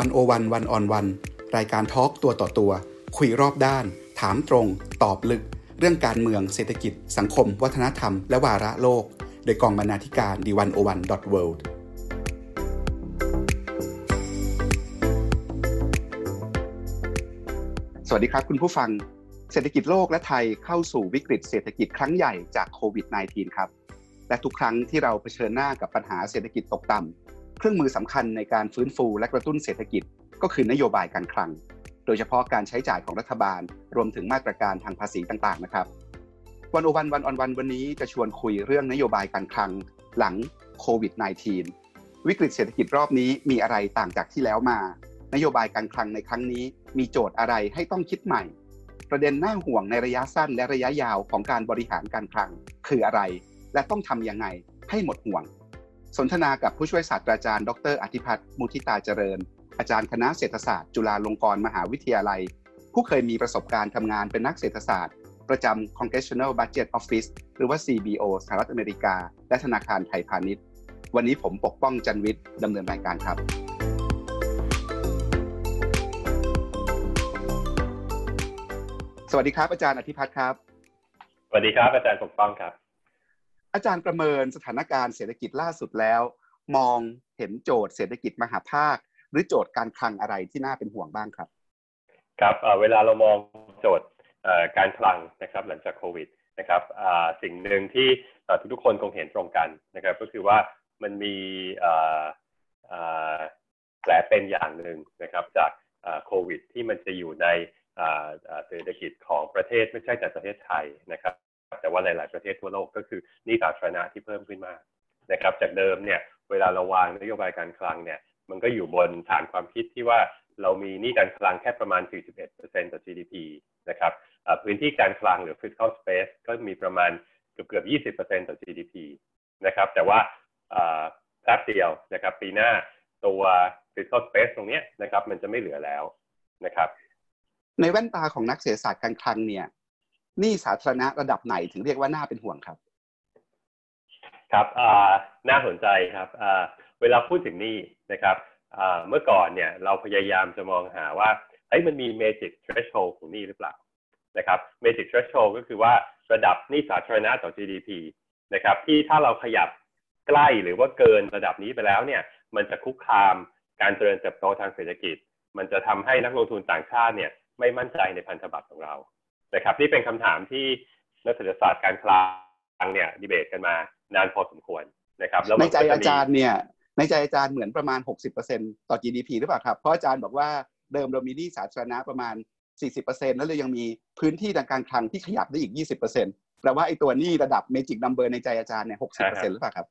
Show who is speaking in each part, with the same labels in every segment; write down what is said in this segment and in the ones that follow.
Speaker 1: วันโอวันวันออนวันรายการทอล์กตัวต่อตัว คุยรอบด้าน ถามตรง ตอบลึก เรื่องการเมืองเศรษฐกิจ สังคม วัฒนธรรม และวาระโลก โดยกองบรรณาธิการดีวันโอวันดอทเวิลด์สวัสดีครับคุณผู้ฟัง เศรษฐกิจโลกและไทยเข้าสู่วิกฤตเศรษฐกิจครั้งใหญ่จากโควิด -19 ครับ และทุกครั้งที่เราเผชิญหน้ากับปัญหาเศรษฐกิจตกต่ำ เครื่องมือสำคัญในการฟื้นฟูและกระตุ้นเศรษฐกิจ ก็คือนโยบายการคลัง โดยเฉพาะการใช้จ่ายของรัฐบาล รวมถึงมาตรการทางภาษีต่างๆนะครับ วันโอวันวันออนวันวันนี้จะชวนคุยเรื่องนโยบายการคลังหลังโควิด -19 วิกฤตเศรษฐกิจรอบนี้มีอะไรต่างจากที่แล้วมา นโยบายการคลังในครั้งนี้ มีโจทย์อะไรให้ต้องคิดใหม่ ประเด็นน่าห่วงในระยะสั้นและระยะยาวของการบริหารการคลัง คืออะไร และต้องทำยังไงให้หมดห่วง สนทนากับผู้ช่วยศาสตราจารย์ ดรอธิพัฒน์มุทิตาเจริญ อาจารย์คณะเศรษฐศาสตร์ จุฬาลงกรณ์มหาวิทยาลัย ผู้เคยมีประสบการณ์ทำงานเป็นนักเศรษฐศาสตร์ ประจำ Congressional Budget Office หรือว่า CBO สหรัฐอเมริกา และธนาคารไทยพาณิชย์ วันนี้ผมปกป้องจันวิทย์ดำเนินรายการครับสวัสดีครับอาจารย์อธิพัฒน์ครับ
Speaker 2: สวัสดีครับอาจารย์ปกป้องครับ
Speaker 1: อาจารย์ประเมินสถานการณ์เศรษฐกิจล่าสุดแล้ว มองเห็นโจทย์เศรษฐกิจมหาภาค หรือโจทย์การคลังอะไรที่น่าเป็นห่วงบ้างครับ
Speaker 2: ครับเวลาเรามองโจทย์การคลังนะครับ หลังจากโควิดนะครับสิ่งหนึ่งที่ทุกๆคนคงเห็นตรงกันนะครับ ก็คือว่ามันมีแผลเป็นอย่างหนึ่งนะครับ จากโควิด ที่มันจะอยู่ในเศรษฐกิจของประเทศไม่ใช่แต่ประเทศไทยนะครับ แต่ว่าหลาย ๆ ประเทศทั่วโลกก็คือหนี้สาธารณะที่เพิ่มขึ้นมากนะครับจากเดิมเนี่ยเวลาเราวางนโยบายการคลังเนี่ยมันก็อยู่บนฐานความคิดที่ว่าเรามีหนี้การคลังแค่ประมาณ 41%ต่อ GDP นะครับพื้นที่การคลังหรือ fiscal space ก็มีประมาณเกือบเกือบ20%ต่อ GDP นะครับแต่ว่าแป๊บเดียวนะครับปีหน้าตัว fiscal space ตรงนี้นะครับมันจะไม่เหลือแล้วนะครับ
Speaker 1: ในแว่นตาของนักเศรษฐศาสตร์การคลังเนี่ย หนี้สาธารณะระดับไหนถึงเรียกว่าน่าเป็นห่วงครับ
Speaker 2: ครับน่าสนใจครับเวลาพูดถึงหนี้นะครับเมื่อก่อนเนี่ยเราพยายามจะมองหาว่าเฮ้ยมันมี magic threshold ของหนี้หรือเปล่านะครับ magic threshold ก็คือว่าระดับหนี้สาธารณะต่อ GDP นะครับที่ถ้าเราขยับใกล้หรือว่าเกินระดับนี้ไปแล้วเนี่ย มันจะคุกคามการเจริญเติบโตทางเศรษฐกิจ มันจะทำให้นักลงทุนต่างชาติเนี่ยไม่มั่นใจในพันธบัตรของเรา นะครับนี่เป็นคำถามที่นักเศรษฐศาสตร์การคลังเนี่ยดีเบตกันมานานพอสมควรนะครับ
Speaker 1: แล้วในใจอาจารย์เนี่ยในใจอาจารย์เหมือนประมาณ 60%ต่อ GDP หรือเปล่าครับเพราะอาจารย์บอกว่าเดิมเรามีหนี้สาธารณะประมาณ 40%แล้วเรายังมีพื้นที่ทางการคลังที่ขยับได้อีก 20%แปลว่าไอ้ตัวหนี้ระดับ magic number ในใจอาจารย์เนี่ย60%หรือเปล่าครับ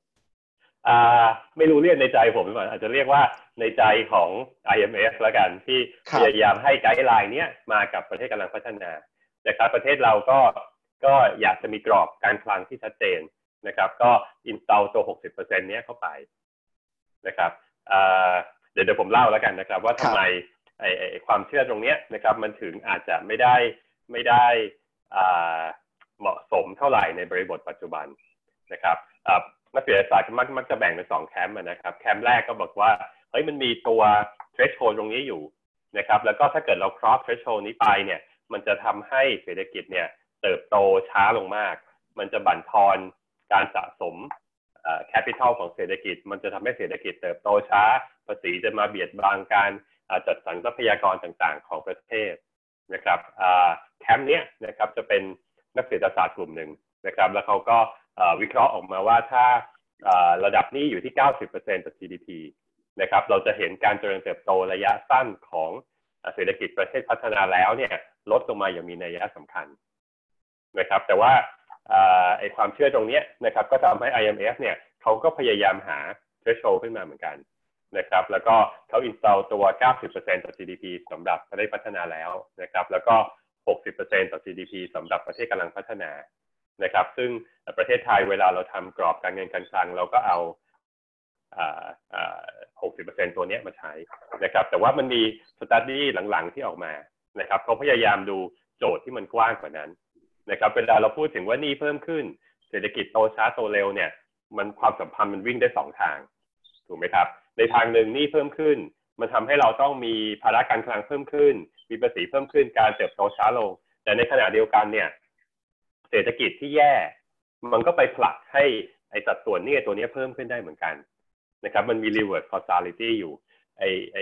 Speaker 2: อ่าไม่รู้เรียกในใจผมหรือเปล่าอาจจะเรียกว่าในใจของ IMF แล้วกันที่พยายามให้ guideline เนี้ยมากับประเทศกำลังพัฒนา นะครับ ประเทศเราก็ก็อยากจะมีกรอบการคลังที่ชัดเจนนะครับ ก็ install ตัว 60%เนี้ยเข้าไปนะครับเดี๋ยวเดี๋ยวผมเล่าแล้วกันนะครับ ว่าทำไมไอ้ความเชื่อตรงนี้นะครับ มันถึงอาจจะไม่ได้ไม่ได้เหมาะสมเท่าไหร่ในบริบทปัจจุบันนะครับนักเศรษฐศาสตร์มักมักจะแบ่งเป็นสองแคมป์นะครับ แคมป์แรกก็บอกว่าเฮ้ยมันมีตัว threshold ตรงนี้อยู่นะครับ แล้วก็ถ้าเกิดเรา cross threshold นี้ไปเนี่ย มันจะทำให้เศรษฐกิจเนี่ยเติบโตช้าลงมาก มันจะบั่นทอนการสะสม capital ของเศรษฐกิจ มันจะทำให้เศรษฐกิจเติบโตช้า ภาษีจะมาเบียดบังการจัดสรรทรัพยากรต่างๆ ของประเทศนะครับแคมป์เนี้ยนะครับจะเป็นนักเศรษฐศาสตร์กลุ่มหนึ่งนะครับ แล้วเขาก็วิเคราะห์ออกมาว่าถ้าระดับนี้อยู่ที่ 90%ต่อ GDP นะครับ เราจะเห็นการเจริญเติบโตระยะสั้นของ เศรษฐกิจประเทศพัฒนาแล้วเนี่ยลดลงมาอย่างมีนัยสำคัญนะครับ แต่ว่าไอความเชื่อตรงนี้นะครับก็ทำให้ IMF เนี่ยเขาก็พยายามหา threshold ขึ้นมาเหมือนกันนะครับ แล้วก็เขา install ตัว 90%ต่อ GDP สำหรับประเทศพัฒนาแล้วนะครับ แล้วก็ 60%ต่อ GDP สำหรับประเทศกำลังพัฒนานะครับ ซึ่งประเทศไทยเวลาเราทำกรอบการเงินการคลัง เราก็เอา 60%ตัวนี้มาใช้นะครับ แต่ว่ามันมี study หลังๆที่ออกมานะครับเขาพยายามดูโจทย์ที่มันกว้างกว่านั้นนะครับเวลาเราพูดถึงว่านี่เพิ่มขึ้น เศรษฐกิจโตช้าโตเร็วเนี่ย มันความสัมพันธ์มันวิ่งได้สองทางถูกไหมครับ ในทางหนึ่งนี่เพิ่มขึ้น มันทำให้เราต้องมีภาระการคลังเพิ่มขึ้น มีภาษีเพิ่มขึ้นการเติบโตช้าลง แต่ในขณะเดียวกันเนี่ย เศรษฐกิจที่แย่ มันก็ไปผลักให้ไอสัดส่วนนี่ตัวนี้เพิ่มขึ้นได้เหมือนกัน นะครับมันมี reverse causality อยู่ไอไอ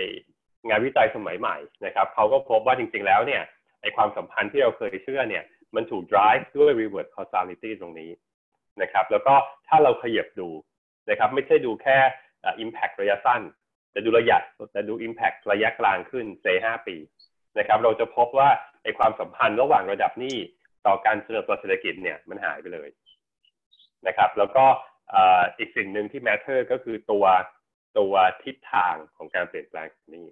Speaker 2: งานวิจัยสมัยใหม่นะครับเขาก็พบว่าจริงๆแล้วเนี่ยไอความสัมพันธ์ที่เราเคยเชื่อเนี่ยมันถูก drive ด้วย reverse causality ตรงนี้นะครับแล้วก็ถ้าเราขยับดูนะครับไม่ใช่ดูแค่ impact ระยะสั้น แต่ดูระยะแต่ดู impact ระยะกลางขึ้นเซห้าปีนะครับเราจะพบว่าไอความสัมพันธ์ระหว่างระดับหนี้ต่อการเจริญตัวเศรษฐกิจเนี่ยมันหายไปเลยนะครับแล้วก็ อีกสิ่งหนึ่งที่ matter ก็คือตัวตัวทิศทางของการเปลี่ยนแปลงนี้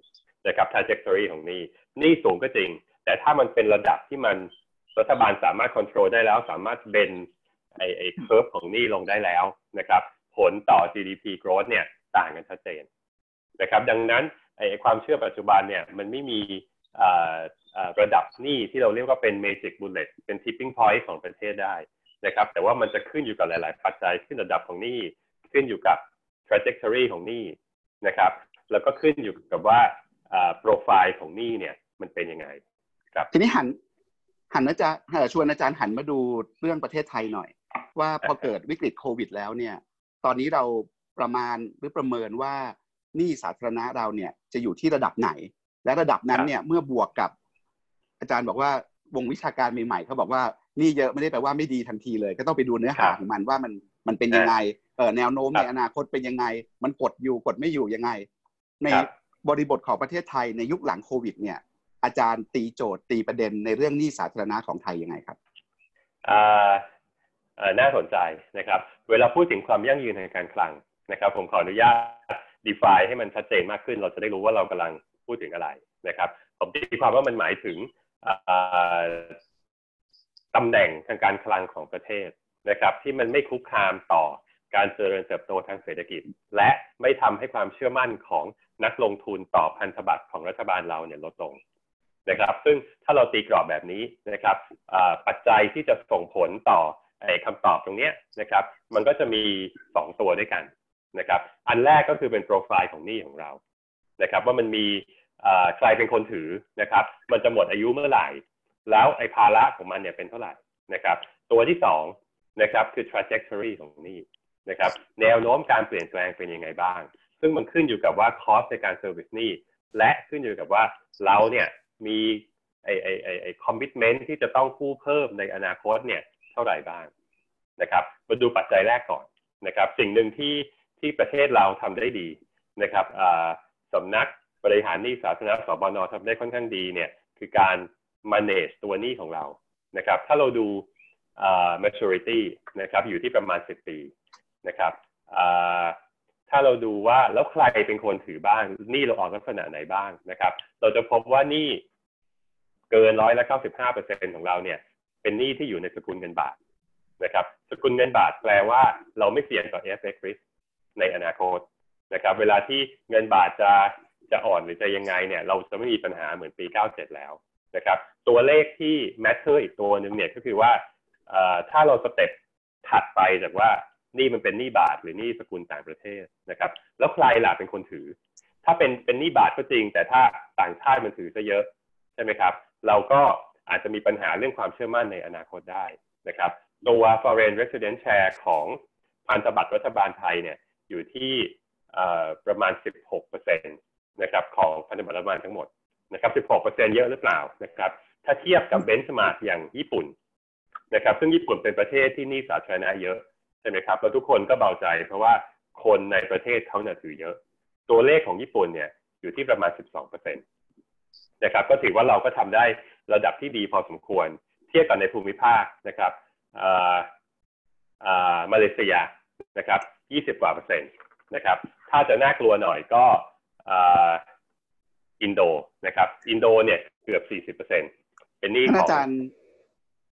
Speaker 2: นะครับ trajectory ของนี้นี่สูงก็จริง แต่ถ้ามันเป็นระดับที่มันรัฐบาลสามารถ control ได้แล้ว สามารถเบนไอไอ curve ของนี้ลงได้แล้วนะครับ ผลต่อ GDP growth เนี่ยต่างกันชัดเจนนะครับ ดังนั้นไอความเชื่อปัจจุบันเนี่ยมันไม่มีระดับหนี้ที่เราเรียกว่าเป็น magic bullet เป็น tipping point ของประเทศได้ นะครับ แต่ว่ามันจะขึ้นอยู่กับหลาย ๆ ปัจจัยขึ้นระดับของหนี้ขึ้นอยู่กับ trajectory ของหนี้นะครับ แล้วก็ขึ้นอยู่กับว่าโปรไฟล์ของหนี้เนี่ยมันเป็นยังไงครับ
Speaker 1: ทีนี้หันหันอาจารย์ชวนอาจารย์หันมาดูเรื่องประเทศไทยหน่อย ว่าพอเกิดวิกฤตโควิด แล้วเนี่ย ตอนนี้เราประมาณหรือประเมินว่าหนี้สาธารณะเราเนี่ยจะอยู่ที่ระดับไหน และระดับนั้นเนี่ยเมื่อบวกกับ อาจารย์บอกว่าวงวิชาการใหม่ๆเขาบอกว่า นี่เยอะไม่ได้แปลว่าไม่ดีทันทีเลย ก็ต้องไปดูเนื้อหาของมันว่ามันมันเป็นยังไงเออแนวโน้มในอนาคตเป็นยังไง มันกดอยู่กดไม่อยู่ยังไง ในบริบทของประเทศไทยในยุคหลังโควิด เนี่ย อาจารย์ตีโจทย์ตีประเด็นในเรื่องหนี้สาธารณะของไทยยังไงครับ
Speaker 2: อ่าน่าสนใจนะครับ เวลาพูดถึงความยั่งยืนในการคลังนะครับ ผมขออนุญาต define ให้มันชัดเจนมากขึ้น เราจะได้รู้ว่าเรากำลังพูดถึงอะไรนะครับ ผมตีความว่ามันหมายถึง ตำแหน่งทางการคลังของประเทศนะครับ ที่มันไม่คุกคามต่อการเจริญเติบโตทางเศรษฐกิจ และไม่ทำให้ความเชื่อมั่นของนักลงทุนต่อพันธบัตรของรัฐบาลเราเนี่ยลดลงนะครับ ซึ่งถ้าเราตีกรอบแบบนี้นะครับปัจจัยที่จะส่งผลต่อคำตอบตรงนี้นะครับ มันก็จะมี 2 ตัวด้วยกันนะครับ อันแรกก็คือเป็นโปรไฟล์ของหนี้ของเรานะครับ ว่ามันมีใครเป็นคนถือนะครับ มันจะหมดอายุเมื่อไหร่ แล้วไอ้ภาระของมันเนี่ยเป็นเท่าไหร่นะครับ ตัวที่2นะครับคือ trajectory ของหนี้นะครับ แนวโน้มการเปลี่ยนแปลงเป็นยังไงบ้าง ซึ่งมันขึ้นอยู่กับว่า cost ในการ service หนี้และขึ้นอยู่กับว่าเราเนี่ยมีไอไอไอไอ commitment ที่จะต้องกู้เพิ่มในอนาคตเนี่ยเท่าไหร่บ้างนะครับมาดูปัจจัยแรกก่อนนะครับ สิ่งหนึ่งที่ที่ประเทศเราทำได้ดีนะครับสำนักบริหารหนี้สาธารณะสบนทำได้ค่อนข้างดีเนี่ยคือการ manage ตัวหนี้ของเรานะครับ ถ้าเราดู maturity นะครับอยู่ที่ประมาณ 10 ปีนะครับถ้าเราดูว่าแล้วใครเป็นคนถือบ้างหนี้เราออกลักษณะไหนบ้างนะครับ เราจะพบว่านี่เกินร้อยละเก้าสิบห้าเปอร์เซ็นของเราเนี่ย เป็นหนี้ที่อยู่ในสกุลเงินบาทนะครับ สกุลเงินบาทแปลว่าเราไม่เสี่ยงต่อ FX risk ในอนาคตนะครับ เวลาที่เงินบาทจะจะอ่อนหรือจะยังไงเนี่ย เราจะไม่มีปัญหาเหมือนปี 97 แล้ว นะครับตัวเลขที่ matter อีกตัวหนึ่งเนี่ยก็คือว่าถ้าเราสเต็ปถัดไปจากว่านี่มันเป็นหนี้บาทหรือหนี้สกุลต่างประเทศนะครับ แล้วใครล่ะเป็นคนถือ ถ้าเป็นเป็นหนี้บาทก็จริง แต่ถ้าต่างชาติมันถือซะเยอะใช่ไหมครับ เราก็อาจจะมีปัญหาเรื่องความเชื่อมั่นในอนาคตได้นะครับ ตัว foreign resident share ของพันธบัตรรัฐบาลไทยเนี่ยอยู่ที่ประมาณ 16%นะครับของพันธบัตรรัฐบาลทั้งหมด นะครับ 16%เยอะหรือเปล่านะครับ ถ้าเทียบกับเบนช์มาร์กอย่างญี่ปุ่นนะครับ ซึ่งญี่ปุ่นเป็นประเทศที่นี่สาธารณะเยอะใช่ไหมครับ แล้วทุกคนก็เบาใจ เพราะว่าคนในประเทศเขาเนี่ยถือเยอะ ตัวเลขของญี่ปุ่นเนี่ยอยู่ที่ประมาณ 12%นตนะครับ ก็ถือว่าเราก็ทำได้ระดับที่ดีพอสมควร เทียบกับในภูมิภาคนะครับมาเลเซียนะครับ 20 กว่าเปอร์เซ็นต์นะครับ ถ้าจะน่ากลัวหน่อยก็ อินโดนะครับ อินโดเนี่ยเกือบ40เปอร์เซ็นต์เป็นนี่
Speaker 1: ของอาจารย์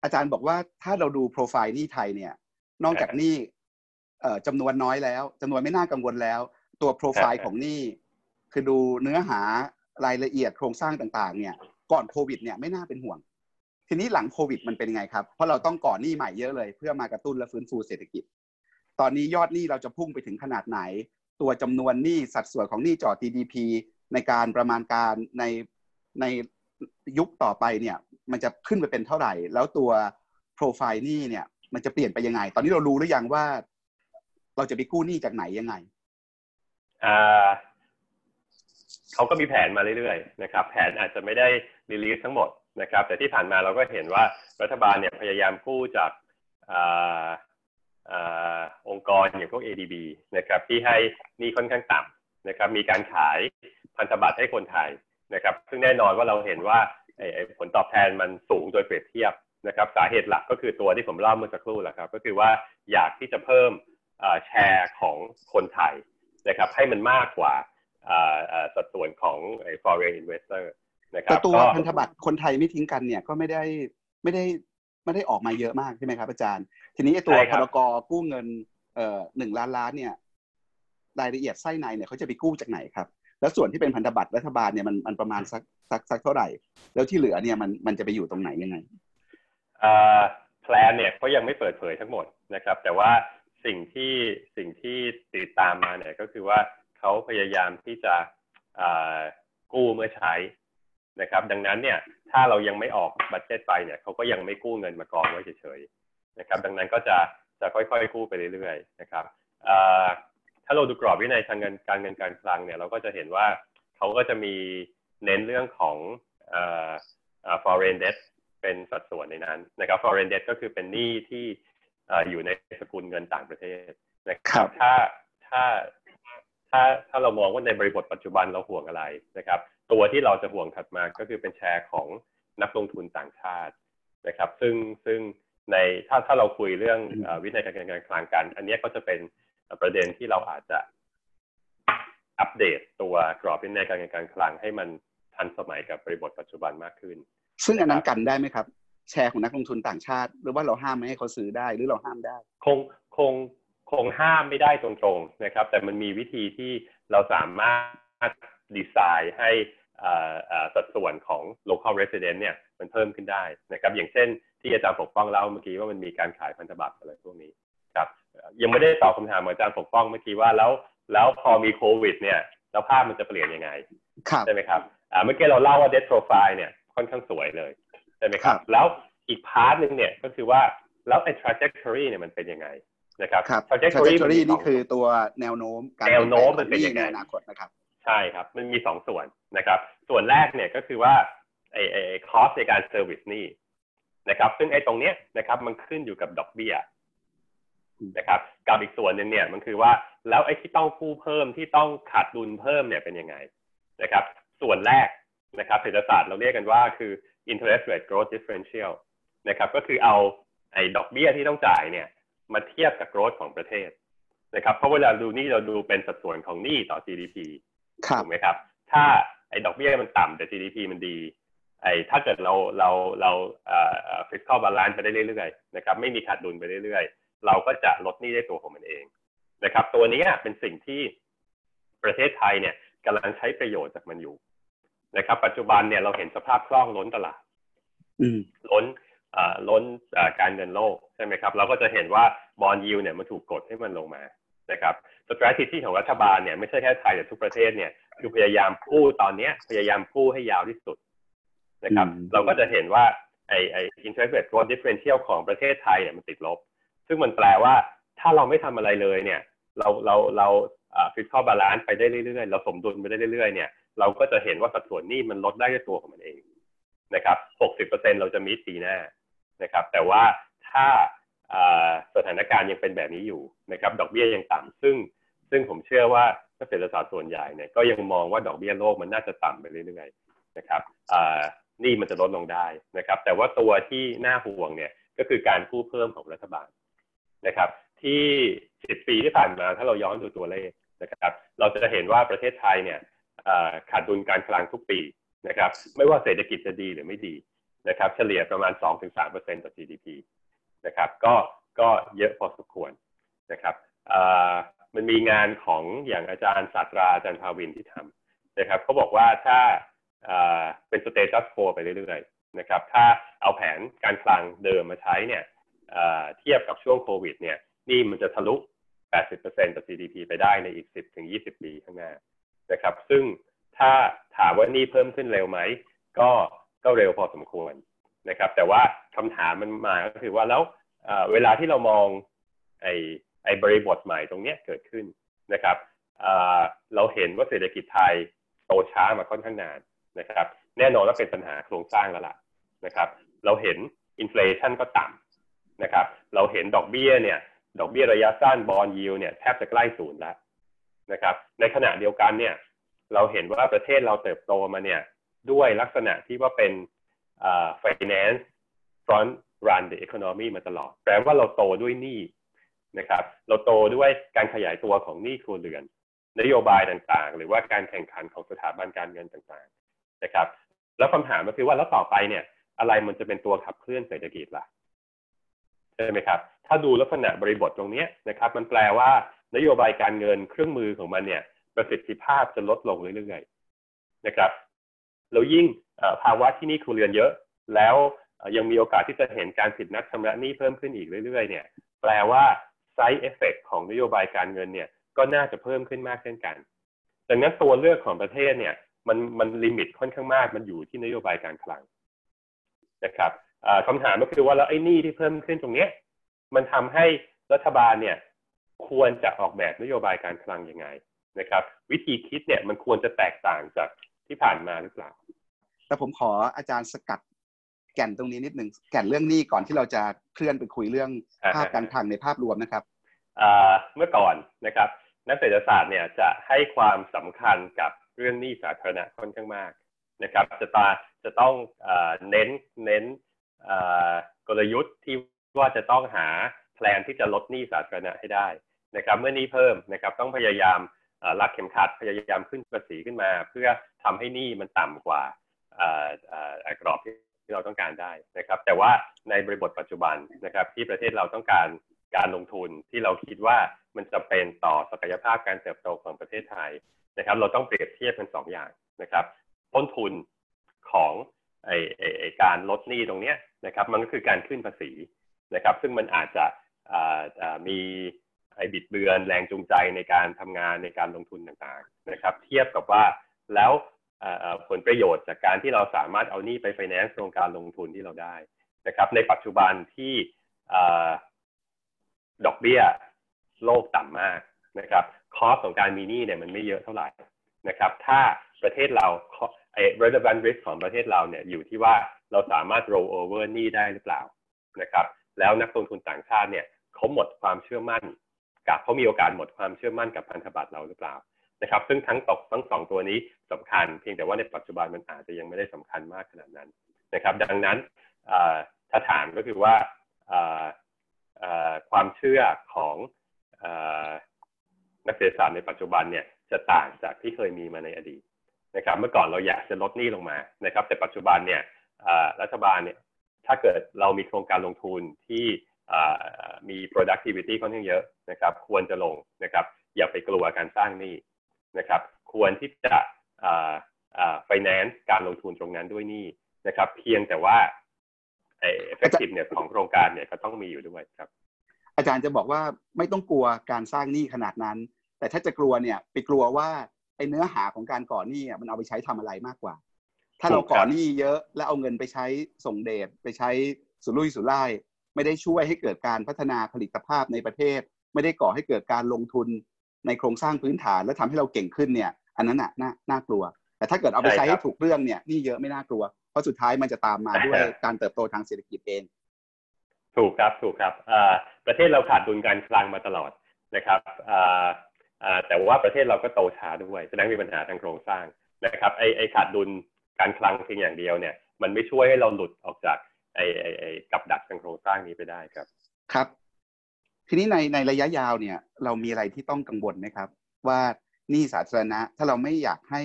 Speaker 1: อาจารย์บอกว่าถ้าเราดูโปรไฟล์นี่ไทยเนี่ย นอกจากนี่จำนวนน้อยแล้วจำนวนไม่น่ากังวลแล้ว ตัวโปรไฟล์ของนี่คือดูเนื้อหารายละเอียดโครงสร้างต่างๆ เนี่ย ก่อนโควิดเนี่ยไม่น่าเป็นห่วง ทีนี้หลังโควิดมันเป็นยังไงครับ เพราะเราต้องก่อนหนี้ใหม่เยอะเลย เพื่อมากระตุ้นและฟื้นฟูเศรษฐกิจ ตอนนี้ยอดหนี้เราจะพุ่งไปถึงขนาดไหน ตัวจำนวนหนี้สัดส่วนของหนี้จ่อ GDP ในการประมาณการในในยุคต่อไปเนี่ย มันจะขึ้นไปเป็นเท่าไหร่ แล้วตัวโปรไฟล์นี่เนี่ย มันจะเปลี่ยนไปยังไง ตอนนี้เรารู้หรือยังว่า เราจะไปกู้หนี้จากไหนยังไง
Speaker 2: อ่าเขาก็มีแผนมาเรื่อยๆนะครับ แผนอาจจะไม่ได้รีลีสทั้งหมดนะครับ แต่ที่ผ่านมาเราก็เห็นว่ารัฐบาลเนี่ยพยายามกู้จากองค์กรอย่างพวก ADB นะครับที่ให้นี่ค่อนข้างต่ำนะครับมีการขาย พันธบัตรให้คนไทยนะครับ ซึ่งแน่นอนว่าเราเห็นว่าผลตอบแทนมันสูงโดยเปรียบเทียบนะครับ สาเหตุหลักก็คือตัวที่ผมเล่าเมื่อสักครู่แหละครับ ก็คือว่าอยากที่จะเพิ่มแชร์ของคนไทยนะครับ ให้มันมากกว่าสัดส่วนของ foreign investor นะครับ
Speaker 1: แต่ตัวพันธบัตรคนไทยไม่ทิ้งกันเนี่ยก็ไม่ได้ไม่ได้ไม่ได้ออกมาเยอะมากใช่ไหมครับอาจารย์ ทีนี้ตัวพรกกู้เงินเอ่อหนึ่งล้านล้านเนี่ย รายละเอียดไส้ในเนี่ยเขาจะไปกู้จากไหนครับ แล้วส่วนที่เป็นพันธบัตรรัฐบาลเนี่ยมันมันประมาณสักสักสักเท่าไหร่ แล้วที่เหลือเนี่ยมันมันจะไปอยู่ตรงไหนยังไง
Speaker 2: อ่าแพลนเนี่ยเขายังไม่เปิดเผยทั้งหมดนะครับ แต่ว่าสิ่งที่สิ่งที่ติดตามมาเนี่ยก็คือว่าเขาพยายามที่จะกู้เมื่อใช้นะครับ ดังนั้นเนี่ยถ้าเรายังไม่ออกบัตเจ็ตไปเนี่ยเขาก็ยังไม่กู้เงินมากองไว้เฉยๆนะครับ ดังนั้นก็จะจะค่อยๆกู้ไปเรื่อยๆนะครับ ถ้าเราดูกรอบวินัยทางเงินการเงินการคลังเนี่ยเราก็จะเห็นว่าเขาก็จะมีเน้นเรื่องของ foreign debt เป็นสัดส่วนในนั้นนะครับ foreign debt ก็คือเป็นหนี้ที่อยู่ในสกุลเงินต่างประเทศนะครับถ้าถ้าถ้าถ้าเรามองว่าในบริบทปัจจุบันเราห่วงอะไรนะครับ ตัวที่เราจะห่วงถัดมาก็คือเป็นแชร์ของนักลงทุนต่างชาตินะครับ ซึ่งซึ่งในถ้าถ้าเราคุยเรื่องวินัยการเงินการคลังกัน อันนี้ก็จะเป็น ประเด็นที่เราอาจจะอัปเดตตัวกรอบวินัยการเงินการคลังให้มันทันสมัยกับบริบทปัจจุบันมากขึ้น
Speaker 1: ซึ่งอันนั้นกันได้ไหมครับ แชร์ของนักลงทุนต่างชาติ หรือว่าเราห้ามไม่ให้เขาซื้อได้หรือเราห้ามได้
Speaker 2: คงคงคงห้ามไม่ได้ตรงๆนะครับ แต่มันมีวิธีที่เราสามารถดีไซน์ให้สัดส่วนของ local resident เนี่ยมันเพิ่มขึ้นได้นะครับ อย่างเช่นที่อาจารย์ปกป้องเล่าเมื่อกี้ว่ามันมีการขายพันธบัตรอะไรพวกนี้ครับ ยังไม่ได้ตอบคำถามอาจารย์ปกป้องเมื่อกี้ว่าแล้ว แล้วพอมีโควิด เนี่ยแล้วภาพมันจะเปลี่ยนยังไงใช่ไหมครับเมื่อกี้เราเล่าว่า debt profile เนี่ยค่อนข้างสวยเลยใช่ไหมครับ แล้วอีกพาร์ทหนึ่งเนี่ยก็คือว่าแล้วไอ้ trajectory เนี่ยมันเป็นยังไงนะครับ
Speaker 1: trajectory นี่คือตัวแนวโน้ม
Speaker 2: การแนวโน้มมันเป็นยังไง
Speaker 1: อนาคตนะครับ
Speaker 2: ใช่ครับ มันมีสองส่วนนะครับ ส่วนแรกเนี่ยก็คือว่าไอ้ไอ้คอสในการเซอร์วิสนี่นะครับ ซึ่งไอ้ตรงเนี้ยนะครับมันขึ้นอยู่กับดอกเบี้ย นะครับกับอีกส่วนหนึ่งเนี่ยมันคือว่าแล้วไอ้ที่ต้องกู้เพิ่มที่ต้องขาดดุลเพิ่มเนี่ยเป็นยังไงนะครับ ส่วนแรกนะครับเศรษฐศาสตร์เราเรียกกันว่าคือ interest rate growth differential นะครับ ก็คือเอาไอ้ดอกเบี้ยที่ต้องจ่ายเนี่ย มาเทียบกับโกรธของประเทศนะครับ เพราะเวลาดูนี่เราดูเป็นสัดส่วนของหนี้ต่อ GDP ถูกไหมครับ ถ้าไอ้ดอกเบี้ยมันต่ำแต่ GDP มันดี ไอ้ถ้าเกิดเราเราเราเอ่อ fiscal balance ไปได้เรื่อยๆนะครับ ไม่มีขาดดุลไปเรื่อยๆ เราก็จะลดหนี้ได้ตัวของมันเองนะครับ ตัวนี้เป็นสิ่งที่ประเทศไทยเนี่ยกำลังใช้ประโยชน์จากมันอยู่นะครับ ปัจจุบันเนี่ยเราเห็นสภาพคล่องล้นตลาดล้นล้นการเงินโลกใช่ไหมครับ เราก็จะเห็นว่าบอลยูเนี่ยมันถูกกดให้มันลงมานะครับสตรัท e g ของรัฐบาลเนี่ยไม่ใช่แค่ไทยแต่ทุกประเทศเนี่ยคือพยายามกู้ตอนนี้พยายามกู้ให้ยาวที่สุดนะครับ เราก็จะเห็นว่าไอไอ interest rate growth differential ของประเทศไทยเนี่ยมันติดลบ ซึ่งมันแปลว่าถ้าเราไม่ทำอะไรเลยเนี่ย เราเราเรา fiscal balance ไปได้เรื่อยๆ เราสมดุลไปได้เรื่อยๆ เนี่ย เราก็จะเห็นว่าสัดส่วนนี้มันลดได้ด้วยตัวของมันเองนะครับ 60%เราจะ meet ปีหน้านะครับ แต่ว่าถ้าสถานการณ์ยังเป็นแบบนี้อยู่นะครับ ดอกเบี้ยยังต่ำซึ่ง ซึ่งผมเชื่อว่าเศรษฐศาสตร์ส่วนใหญ่เนี่ยก็ยังมองว่าดอกเบี้ยโลกมันน่าจะต่ำไปเรื่อยๆ นะครับนี่มันจะลดลงได้นะครับ แต่ว่าตัวที่น่าห่วงเนี่ยก็คือการกู้เพิ่มของรัฐบาล นะครับ ที่ 10 ปีที่ผ่านมาถ้าเราย้อนดูตัวเลขนะครับ เราจะเห็นว่าประเทศไทยเนี่ยขาดดุลการคลังทุกปีนะครับ ไม่ว่าเศรษฐกิจจะดีหรือไม่ดีนะครับ เฉลี่ยประมาณ 2-3%ต่อ GDP นะครับ ก็ก็เยอะพอสมควรนะครับมันมีงานของอย่างอาจารย์ศาสตราอาจารย์ภาวินที่ทำนะครับเขาบอกว่าถ้าเป็นสเตตัสโคไปเรื่อยๆนะครับ ถ้าเอาแผนการคลังเดิมมาใช้เนี่ย เทียบกับช่วงโควิด เนี่ย นี่มันจะทะลุ 80%ต่อ GDP ไปได้ในอีก 10-20 ปีข้างหน้านะครับ ซึ่งถ้าถามว่านี่เพิ่มขึ้นเร็วไหม ก็ก็เร็วพอสมควรนะครับ แต่ว่าคำถามมันมาก็คือว่าแล้วเวลาที่เรามองไอ้ไอ้บริบทใหม่ตรงเนี้ยเกิดขึ้นนะครับเราเห็นว่าเศรษฐกิจไทยโตช้ามาค่อนข้างนานนะครับ แน่นอนว่าเป็นปัญหาโครงสร้างแล้วล่ะนะครับ เราเห็นอินฟลชันก็ต่ำ นะครับ เราเห็นดอกเบี้ยเนี่ย ดอกเบี้ยระยะสั้นบอลยิวเนี่ยแทบจะใกล้ศูนย์แล้วนะครับ ในขณะเดียวกันเนี่ย เราเห็นว่าประเทศเราเติบโตมาเนี่ย ด้วยลักษณะที่ว่าเป็น finance front run the economy มาตลอด แปลว่าเราโตด้วยหนี้นะครับ เราโตด้วยการขยายตัวของหนี้ครัวเรือน นโยบายต่างๆ หรือว่าการแข่งขันของสถาบันการเงินต่างๆ นะครับ แล้วคำถามก็คือว่าแล้วต่อไปเนี่ย อะไรมันจะเป็นตัวขับเคลื่อนเศรษฐกิจล่ะ ช่ไหมครับ ถ้าดูลักษณะบริบทตรงนี้นะครับ มันแปลว่านโยบายการเงินเครื่องมือของมันเนี่ย ประสิทธิภาพจะลดลงเรื่อยๆนะครับแล้วยิ่งภาวะที่นี่ครัวเรือนเยอะ แล้วยังมีโอกาสที่จะเห็นการผิดนัดชำระหนี้เพิ่มขึ้นอีกเรื่อยๆ เนี่ย แปลว่า side effect ของนโยบายการเงินเนี่ย ก็น่าจะเพิ่มขึ้นมากเช่นกัน ดังนั้นตัวเลือกของประเทศเนี่ย มันมัน limit ค่อนข้างมาก มันอยู่ที่นโยบายการคลังนะครับ คำถามก็คือว่าแล้วไอ้หนี้ที่เพิ่มขึ้นตรงเนี้ย มันทำให้รัฐบาลเนี่ย ควรจะออกแบบนโยบายการคลังยังไงนะครับ วิธีคิดเนี่ยมันควรจะแตกต่างจากที่ผ่านมาหรือเปล่า
Speaker 1: แต่ผมขออาจารย์สกัดแก่นตรงนี้นิดหนึ่งแก่นเรื่องนี้ก่อนที่เราจะเคลื่อนไปคุยเรื่องภาพการคลังในภาพรวมนะครับ
Speaker 2: เมื่อก่อนนะครับ นักเศรษฐศาสตร์เนี่ยจะให้ความสำคัญกับเรื่องหนี้สาธารณะค่อนข้างมากนะครับ จะตาจะต้องเน้นเน้น กลยุทธ์ที่ว่าจะต้องหาแผนที่จะลดหนี้สาธารณะให้ได้นะครับ เมื่อนี้เพิ่มนะครับต้องพยายามลักเข็มขัดพยายามขึ้นภาษีขึ้นมา เพื่อทำให้หนี้มันต่ำกว่ากรอบที่เราต้องการได้นะครับ แต่ว่าในบริบทปัจจุบันนะครับ ที่ประเทศเราต้องการการลงทุนที่เราคิดว่ามันจะเป็นต่อศักยภาพการเติบโตของประเทศไทยนะครับ เราต้องเปรียบเทียบเป็นสองอย่างนะครับ ต้นทุนของไอไอไอการลดหนี้ตรงเนี้ย นะครับ มันก็คือการขึ้นภาษีนะครับ ซึ่งมันอาจจะมีไอบิดเบือนแรงจูงใจในการทำงานในการลงทุนต่างๆนะครับ เทียบกับว่าแล้วผลประโยชน์จากการที่เราสามารถเอานี่ไปไฟแนนซ์โครงการลงทุนที่เราได้นะครับ ในปัจจุบันที่ดอกเบี้ยโลกต่ำมากนะครับ คอสของการมีหนี้เนี่ยมันไม่เยอะเท่าไหร่นะครับ ถ้าประเทศเรา ไอ้ relevant risk ของประเทศเราเนี่ยอยู่ที่ว่าเราสามารถ roll over หนี้ได้หรือเปล่านะครับ แล้วนักลงทุนต่างชาติเนี่ยเขาหมดความเชื่อมั่น กับเขามีโอกาสหมดความเชื่อมั่นกับพันธบัตรเราหรือเปล่านะครับ ซึ่งทั้งตกทั้งสองตัวนี้สำคัญ เพียงแต่ว่าในปัจจุบันมันอาจจะยังไม่ได้สำคัญมากขนาดนั้นนะครับ ดังนั้นถ้าถามก็คือว่าความเชื่อของนักเศรษฐศาสตร์ในปัจจุบันเนี่ยจะต่างจากที่เคยมีมาในอดีต นะครับ เมื่อก่อนเราอยากจะลดหนี้ลงมานะครับ แต่ปัจจุบันเนี่ยรัฐบาลเนี่ยถ้าเกิดเรามีโครงการลงทุนที่มี productivity ค่อนข้างเยอะนะครับ ควรจะลงนะครับ อย่าไปกลัวการสร้างหนี้นะครับ ควรที่จะ finance การลงทุนตรงนั้นด้วยหนี้นะครับ เพียงแต่ว่า effectiveness ของโครงการเนี่ยก็ต้องมีอยู่ด้วยครับ
Speaker 1: อาจารย์จะบอกว่าไม่ต้องกลัวการสร้างหนี้ขนาดนั้น แต่ถ้าจะกลัวเนี่ย ไปกลัวว่า อ้เนื้อหาของการก่อหนี้มันเอาไปใช้ทำอะไรมากกว่า ถ้าเราก่อหนี้เยอะแล้วเอาเงินไปใช้ส่งเดชไปใช้สุรุ่ยสุร่ายไม่ได้ช่วยให้เกิดการพัฒนาผลิตภาพในประเทศ ไม่ได้ก่อให้เกิดการลงทุนในโครงสร้างพื้นฐานและทำให้เราเก่งขึ้นเนี่ย อันนั้นน่ะน่าน่ากลัว แต่ถ้าเกิดเอาไปใช้ให้ถูกเรื่องเนี่ยนี่เยอะไม่น่ากลัว เพราะสุดท้ายมันจะตามมาด้วยการเติบโตทางเศรษฐกิจเอง
Speaker 2: ถูกครับถูกครับประเทศเราขาดดุลการคลังมาตลอดนะครับ แต่ว่าประเทศเราก็โตช้าด้วยแสดงมีปัญหาทางโครงสร้างนะครับไอไอขาดดุลการคลังเพียงอย่างเดียวเนี่ย มันไม่ช่วยให้เราหลุดออกจากไอ้ไอ้ไอ้กับดักทางโครงสร้างนี้ไปได้ครับ
Speaker 1: ครับ ทีนี้ในในระยะยาวเนี่ย เรามีอะไรที่ต้องกังวลไหมครับ ว่าหนี้สาธารณะ ถ้าเราไม่อยากให้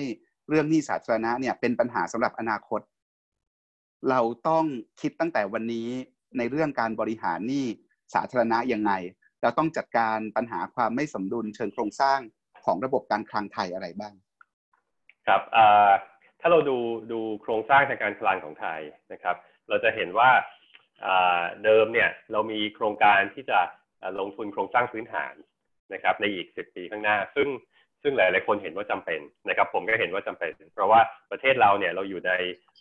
Speaker 1: เรื่องหนี้สาธารณะเนี่ยเป็นปัญหาสำหรับอนาคต เราต้องคิดตั้งแต่วันนี้ในเรื่องการบริหารหนี้สาธารณะยังไง เราต้องจัดการปัญหาความไม่สมดุลเชิงโครงสร้างของระบบการคลังไทยอะไรบ้าง
Speaker 2: ครับถ้าเราดูดูโครงสร้างทางการคลังของไทยนะครับ เราจะเห็นว่าเดิมเนี่ยเรามีโครงการที่จะลงทุนโครงสร้างพื้นฐานนะครับ ในอีก 10 ปีข้างหน้า ซึ่งซึ่งหลาย ๆ คนเห็นว่าจำเป็นนะครับ ผมก็เห็นว่าจำเป็น เพราะว่าประเทศเราเนี่ยเราอยู่ใน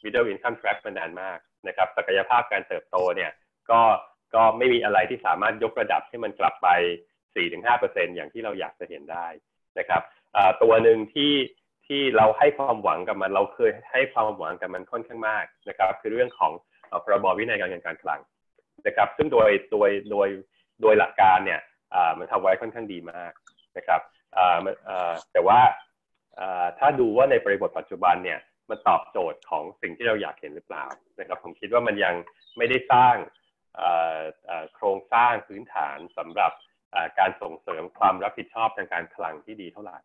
Speaker 2: middle income track มานานมากนะครับ ศักยภาพการเติบโตเนี่ยก็ ก็ไม่มีอะไรที่สามารถยกระดับให้มันกลับไป 4-5%อย่างที่เราอยากจะเห็นได้นะครับตัวหนึ่งที่ที่เราให้ความหวังกับมัน เราเคยให้ความหวังกับมันค่อนข้างมากนะครับ คือเรื่องของพรบวินัยการเงินการคลังนะครับ ซึ่งโดยโดยโดยโดยหลักการเนี่ยมันทำไว้ค่อนข้างดีมากนะครับแต่ว่าถ้าดูว่าในบริบทปัจจุบันเนี่ยมันตอบโจทย์ของสิ่งที่เราอยากเห็นหรือเปล่านะครับ ผมคิดว่ามันยังไม่ได้สร้าง โครงสร้างพื้นฐานสำหรับการส่งเสริมความรับผิดชอบทางการคลังที่ดีเท่าไหร่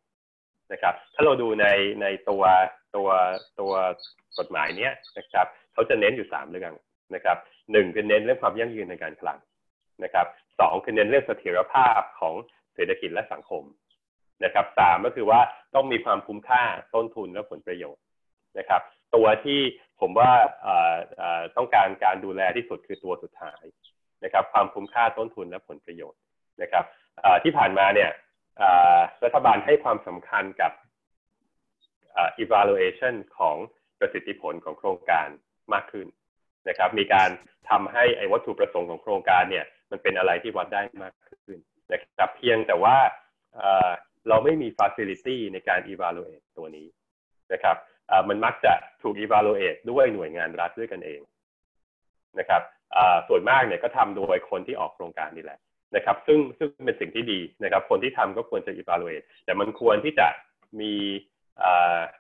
Speaker 2: นะครับ ถ้าเราดูในในตัวตัวตัวกฎหมายเนี้ยนะครับเขาจะเน้นอยู่สามเรื่องนะครับหนึ่งคือเน้นเรื่องความยั่งยืนในการคลังนะครับสองคือเน้นเรื่องเสถียรภาพของเศรษฐกิจและสังคมนะครับสามก็คือว่าต้องมีความคุ้มค่าต้นทุนและผลประโยชน์นะครับ ตัวที่ ผมว่าต้องการการดูแลที่สุดคือตัวสุดท้ายนะครับ ความคุ้มค่าต้นทุนและผลประโยชน์นะครับที่ผ่านมาเนี่ยรัฐบาลให้ความสำคัญกับ evaluation ของประสิทธิผลของโครงการมากขึ้นนะครับ มีการทำให้ไอ้วัตถุประสงค์ของโครงการเนี่ย มันเป็นอะไรที่วัดได้มากขึ้นนะครับ เพียงแต่ว่าเราไม่มี facility ในการ evaluate ตัวนี้นะครับ มันมักจะถูก evaluate ด้วยหน่วยงานรัฐด้วยกันเองนะครับส่วนมากเนี่ยก็ทำโดยคนที่ออกโครงการนี่แหละนะครับ ซึ่งซึ่งเป็นสิ่งที่ดีนะครับ คนที่ทำก็ควรจะ evaluate แต่มันควรที่จะมี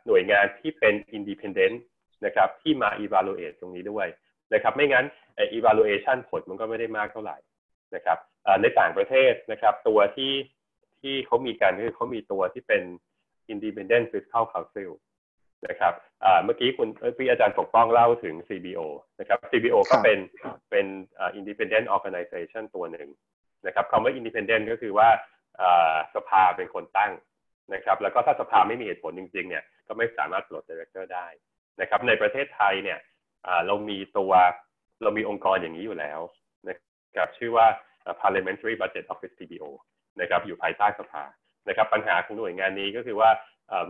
Speaker 2: หน่วยงานที่เป็น independent นะครับ ที่มา evaluate ตรงนี้ด้วยนะครับ ไม่งั้น evaluation ผลมันก็ไม่ได้มากเท่าไหร่นะครับในต่างประเทศนะครับ ตัวที่ที่เขามีการคือเขามีตัวที่เป็น independent fiscal council นะครับเมื่อกี้คุณพี่อาจารย์ปกป้องเล่าถึง CBO นะครับ CBO ก็เป็นเป็น independent organization ตัวหนึ่งนะครับคำว่า independent ก็คือว่าสภาเป็นคนตั้งนะครับ แล้วก็ถ้าสภาไม่มีเหตุผลจริง ๆ เนี่ย ก็ไม่สามารถปลด director ได้นะครับ ในประเทศไทยเนี่ยเรามีตัวเรามีองค์กรอย่างนี้อยู่แล้วนะครับชื่อว่า parliamentary budget office PBO นะครับอยู่ภายใต้สภานะครับ ปัญหาของหน่วยงานนี้ก็คือว่า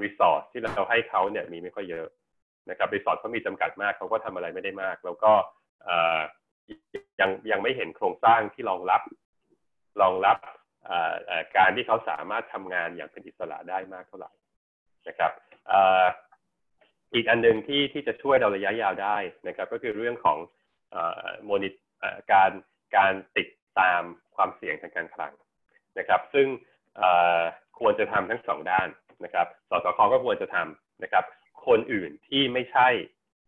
Speaker 2: รีสอร์ทที่เราให้เขาเนี่ยมีไม่ค่อยเยอะนะครับรีสอร์ทเขามีจำกัดมากเขาก็ทำอะไรไม่ได้มาก แล้วก็ยังยังไม่เห็นโครงสร้างที่รองรับรองรับการที่เขาสามารถทำงานอย่างเป็นอิสระได้มากเท่าไหร่นะครับอีกอันหนึ่งที่ที่จะช่วยเราระยะยาวได้นะครับ ก็คือเรื่องของโมนิการการติดตามความเสี่ยงทางการคลังนะครับ ซึ่งควรจะทำทั้งสองด้าน นะครับ สสคก็ควรจะทำนะครับ คนอื่นที่ไม่ใช่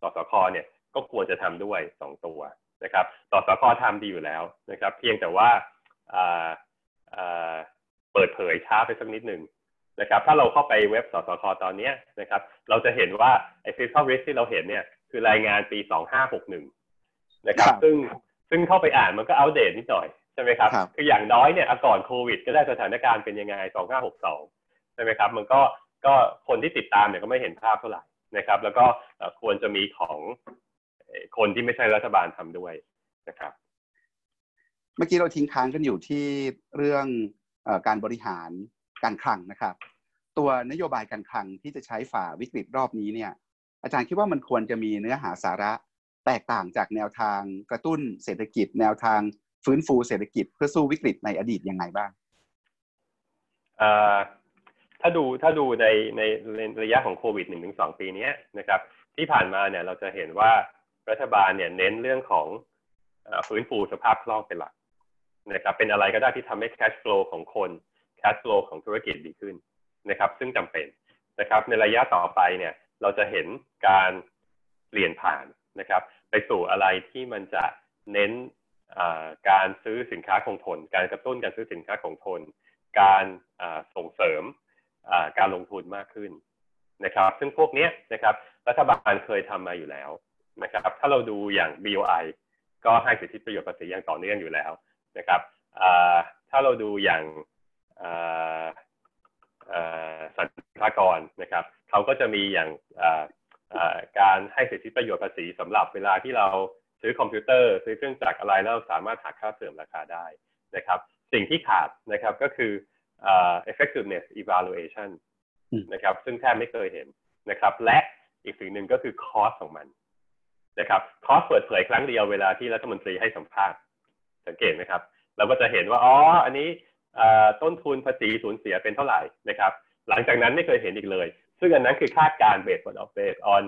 Speaker 2: สสคเนี่ยก็ควรจะทำด้วยสองตัวนะครับ สสคทำดีอยู่แล้วนะครับ เพียงแต่ว่าเปิดเผยช้าไปสักนิดหนึ่งนะครับ ถ้าเราเข้าไปเว็บสสคตอนนี้นะครับ เราจะเห็นว่าไอ้ fiscal risk ที่เราเห็นเนี่ยคือรายงานปี 2561 นะครับ ซึ่งซึ่งเข้าไปอ่านมันก็อัปเดตนิดหน่อยใช่ไหมครับ คืออย่างน้อยเนี่ยก่อนโควิด ก็ได้สถานการณ์เป็นยังไง 2562 ใช่ไหมครับ มันก็ก็คนที่ติดตามเนี่ยก็ไม่เห็นภาพเท่าไหร่นะครับ แล้วก็ควรจะมีของคนที่ไม่ใช่รัฐบาลทำด้วยนะครับ
Speaker 1: เมื่อกี้เราทิ้งค้างกันอยู่ที่เรื่องอการบริหารการคลังนะครับ ตัวนโยบายการคลังที่จะใช้ฝ่าวิกฤตรอบนี้เนี่ย อาจารย์คิดว่ามันควรจะมีเนื้อหาสาระแตกต่างจากแนวทางกระตุ้นเศรษฐกิจ แนวทางฟื้นฟูเศรษฐกิจเพื่อสู้วิกฤตในอดีตยังไงบ้าง
Speaker 2: ถ้าดูถ้าดูในในระยะของโควิดหนึ่งถึงสองปีนี้นะครับ ที่ผ่านมาเนี่ยเราจะเห็นว่ารัฐบาลเนี่ยเน้นเรื่องของฟื้นฟูสภาพคล่องเป็นหลักนะครับเป็นอะไรก็ได้ที่ทำให้ cash flow ของคน cash flow ของธุรกิจดีขึ้นนะครับ ซึ่งจำเป็นนะครับ ในระยะต่อไปเนี่ยเราจะเห็นการเปลี่ยนผ่านนะครับ ไปสู่อะไรที่มันจะเน้นการซื้อสินค้าคงทน การกระตุ้นการซื้อสินค้าคงทน การส่งเสริม การลงทุนมากขึ้นนะครับ ซึ่งพวกนี้นะครับรัฐบาลเคยทำมาอยู่แล้วนะครับ ถ้าเราดูอย่าง BOI ก็ให้สิทธิประโยชน์ภาษีอย่างต่อเนื่องอยู่แล้วนะครับถ้าเราดูอย่างสันทากรนะครับเขาก็จะมีอย่างการให้สิทธิประโยชน์ภาษีสำหรับเวลาที่เราซื้อคอมพิวเตอร์ซื้อเครื่องจักรอะไรแล้วสามารถหักค่าเสื่อมราคาได้นะครับ สิ่งที่ขาดนะครับก็คือ effectiveness evaluation นะครับซึ่งแทบไม่เคยเห็นนะครับ และอีกสิ่งหนึ่งก็คือ cost ของมันนะครับ cost เปิดเผยครั้งเดียวเวลาที่รัฐมนตรีให้สัมภาษณ์สังเกตไหมครับ เราก็จะเห็นว่าอ๋ออันนี้ต้นทุนภาษีสูญเสียเป็นเท่าไหร่นะครับ หลังจากนั้นไม่เคยเห็นอีกเลย ซึ่งอันนั้นคือคาดการ base บน off base on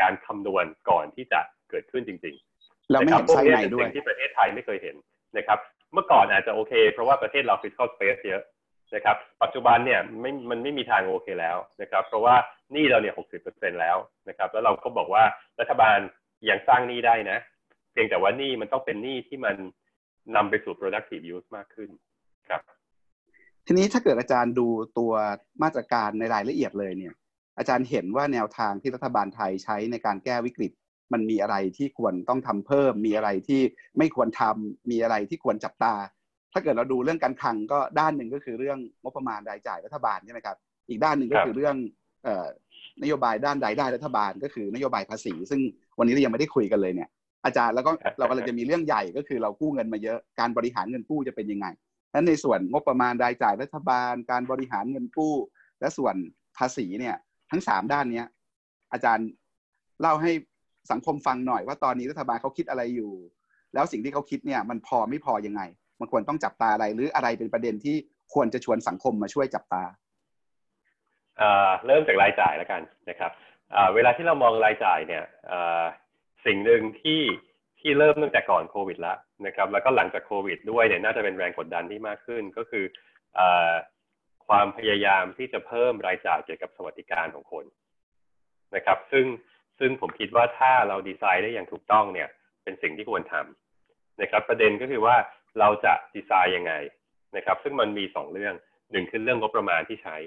Speaker 2: การคำนวณก่อนที่จะเกิดขึ้นจริง
Speaker 1: ๆเราไม่เห็นไซไหนด้วย
Speaker 2: ที่ประเทศไทยไม่เคยเห็นนะครับ เมื่อก่อนอาจจะโอเค เพราะว่าประเทศเรา fiscal space เยอะนะครับปัจจุบันเนี่ยไม่มันไม่มีทางโอเคแล้วนะครับเพราะว่านี่เราเนี่ยหกสิบเปอร์เซ็นแล้วนะครับแล้วเราก็บอกว่ารัฐบาลยังสร้างหนี้ได้นะ เพียงแต่ว่านี่มันต้องเป็นหนี้ที่มันนำไปสู่ productive use มากขึ้นครับ
Speaker 1: ทีนี้ถ้าเกิดอาจารย์ดูตัวมาตรการในรายละเอียดเลยเนี่ย อาจารย์เห็นว่าแนวทางที่รัฐบาลไทยใช้ในการแก้วิกฤต มันมีอะไรที่ควรต้องทำเพิ่ม มีอะไรที่ไม่ควรทำมีอะไรที่ควรจับตา ถ้าเกิดเราดูเรื่องการคลังก็ด้านหนึ่งก็คือเรื่องงบประมาณรายจ่ายรัฐบาลใช่ไหมครับ อีกด้านหนึ่งก็คือเรื่องนโยบายด้านรายได้รัฐบาลก็คือนโยบายภาษี ซึ่งวันนี้เรายังไม่ได้คุยกันเลยเนี่ย อาจารย์แล้วก็เรากำลังจะมีเรื่องใหญ่ก็คือเรากู้เงินมาเยอะการบริหารเงินกู้จะเป็นยังไงนั้นในส่วนงบประมาณรายจ่ายรัฐบาล การบริหารเงินกู้ และส่วนภาษีเนี่ย ทั้งสามด้านเนี้ย อาจารย์เล่าให้ สังคมฟังหน่อยว่าตอนนี้รัฐบาลเขาคิดอะไรอยู่ แล้วสิ่งที่เขาคิดเนี่ยมันพอไม่พอยังไง มันควรต้องจับตาอะไรหรืออะไรเป็นประเด็นที่ควรจะชวนสังคมมาช่วยจับตา
Speaker 2: เริ่มจากรายจ่ายแล้วกันนะครับเวลาที่เรามองรายจ่ายเนี่ยสิ่งหนึ่งที่ที่เริ่มตั้งแต่ก่อนโควิดแล้วนะครับ แล้วก็หลังจากโควิดด้วยเนี่ยน่าจะเป็นแรงกดดันที่มากขึ้นก็คืออความพยายามที่จะเพิ่มรายจ่ายเกี่ยวกับสวัสดิการของคนนะครับ ซึ่ง ซึ่งผมคิดว่าถ้าเราดีไซน์ได้อย่างถูกต้องเนี่ย เป็นสิ่งที่ควรทำนะครับ ประเด็นก็คือว่าเราจะดีไซน์ยังไงนะครับ ซึ่งมันมีสองเรื่องหนึ่งคือเรื่องงบประมาณที่ใช้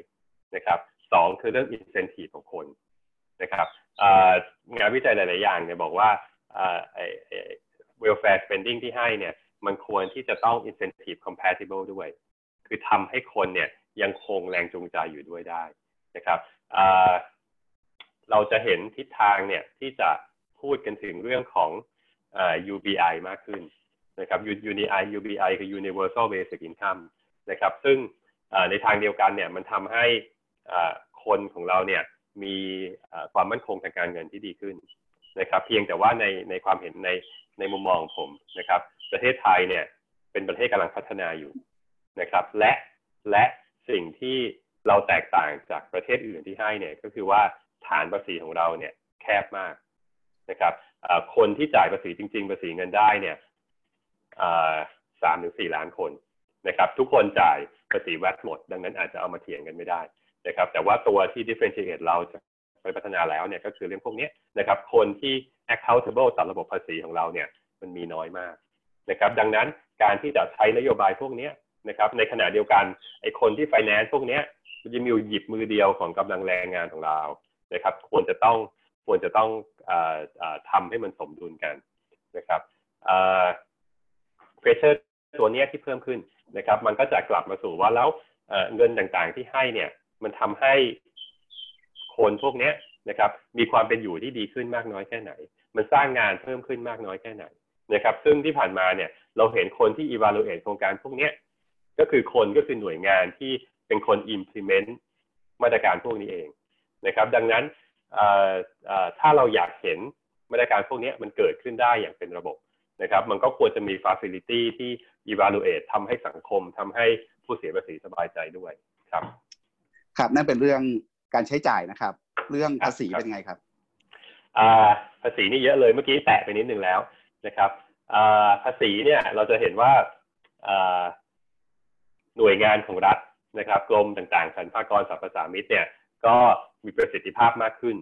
Speaker 2: นะครับสองคือเรื่องอินเซนティブของคนนะครับงานวิจัยหลาย ๆ อย่างเนี่ยบอกว่า welfare spending ที่ให้เนี่ย มันควรที่จะต้อง incentive compatible ด้วย คือทำให้คนเนี่ยยังคงแรงจูงใจอยู่ด้วยได้นะครับ เราจะเห็นทิศทางเนี่ยที่จะพูดกันถึงเรื่องของ UBI มากขึ้นนะครับ UBI UBI คือ Universal Basic Income นะครับ ซึ่งในทางเดียวกันเนี่ยมันทำให้คนของเราเนี่ยมีความมั่นคงทางการเงินที่ดีขึ้นนะครับ เพียงแต่ว่าในในความเห็นในในมุมมองผมนะครับ ประเทศไทยเนี่ยเป็นประเทศกำลังพัฒนาอยู่นะครับ และและสิ่งที่เราแตกต่างจากประเทศอื่นที่ให้เนี่ยก็คือว่า ฐานภาษีของเราเนี่ยแคบมากนะครับคนที่จ่ายภาษีจริง ๆ ภาษีเงินได้เนี่ยสามถึงสี่ล้านคนนะครับ ทุกคนจ่ายภาษีแวดหมด ดังนั้นอาจจะเอามาเถียงกันไม่ได้นะครับ แต่ว่าตัวที่ differentiate เราจะไปพัฒนาแล้วเนี่ยก็คือเรื่องพวกนี้นะครับ คนที่ accountable ต่อระบบภาษีของเราเนี่ยมันมีน้อยมากนะครับ ดังนั้นการที่จะใช้นโยบายพวกนี้นะครับ ในขณะเดียวกันไอ้คนที่ finance พวกนี้มันจะมีอยู่หยิบมือเดียวของกำลังแรงงานของเรา นะครับ ควรจะต้องควรจะต้องอทำให้มันสมดุลกันนะครับเฟเชอร์ตัวนี้ที่เพิ่มขึ้นนะครับ มันก็จะกลับมาสู่ว่าแล้วเงินต่างๆที่ให้เนี่ย มันทำให้คนพวกนี้นะครับ มีความเป็นอยู่ที่ดีขึ้นมากน้อยแค่ไหน มันสร้างงานเพิ่มขึ้นมากน้อยแค่ไหนนะครับ ซึ่งที่ผ่านมาเนี่ย เราเห็นคนที่ evaluate โครงการพวกนี้ก็คือคนก็คือหน่วยงานที่เป็นคน implement มาตรการพวกนี้เอง นะครับ ดังนั้นถ้าเราอยากเห็นมาตรการพวกนี้มันเกิดขึ้นได้อย่างเป็นระบบนะครับ มันก็ควรจะมี facility ที่ evaluate ทำให้สังคมทำให้ผู้เสียภาษีสบายใจด้วยครับ
Speaker 1: ครับนั่นเป็นเรื่องการใช้จ่ายนะครับ เรื่องภาษีเป็นไงครับ
Speaker 2: ภาษีนี่เยอะเลยเมื่อกี้แตะไปนิดนึงแล้วนะครับภาษีเนี่ยเราจะเห็นว่าหน่วยงานของรัฐนะครับกรมต่างๆสรรพากรสรรพสามิตเนี่ย ก็มีประสิทธิภาพมากขึ้น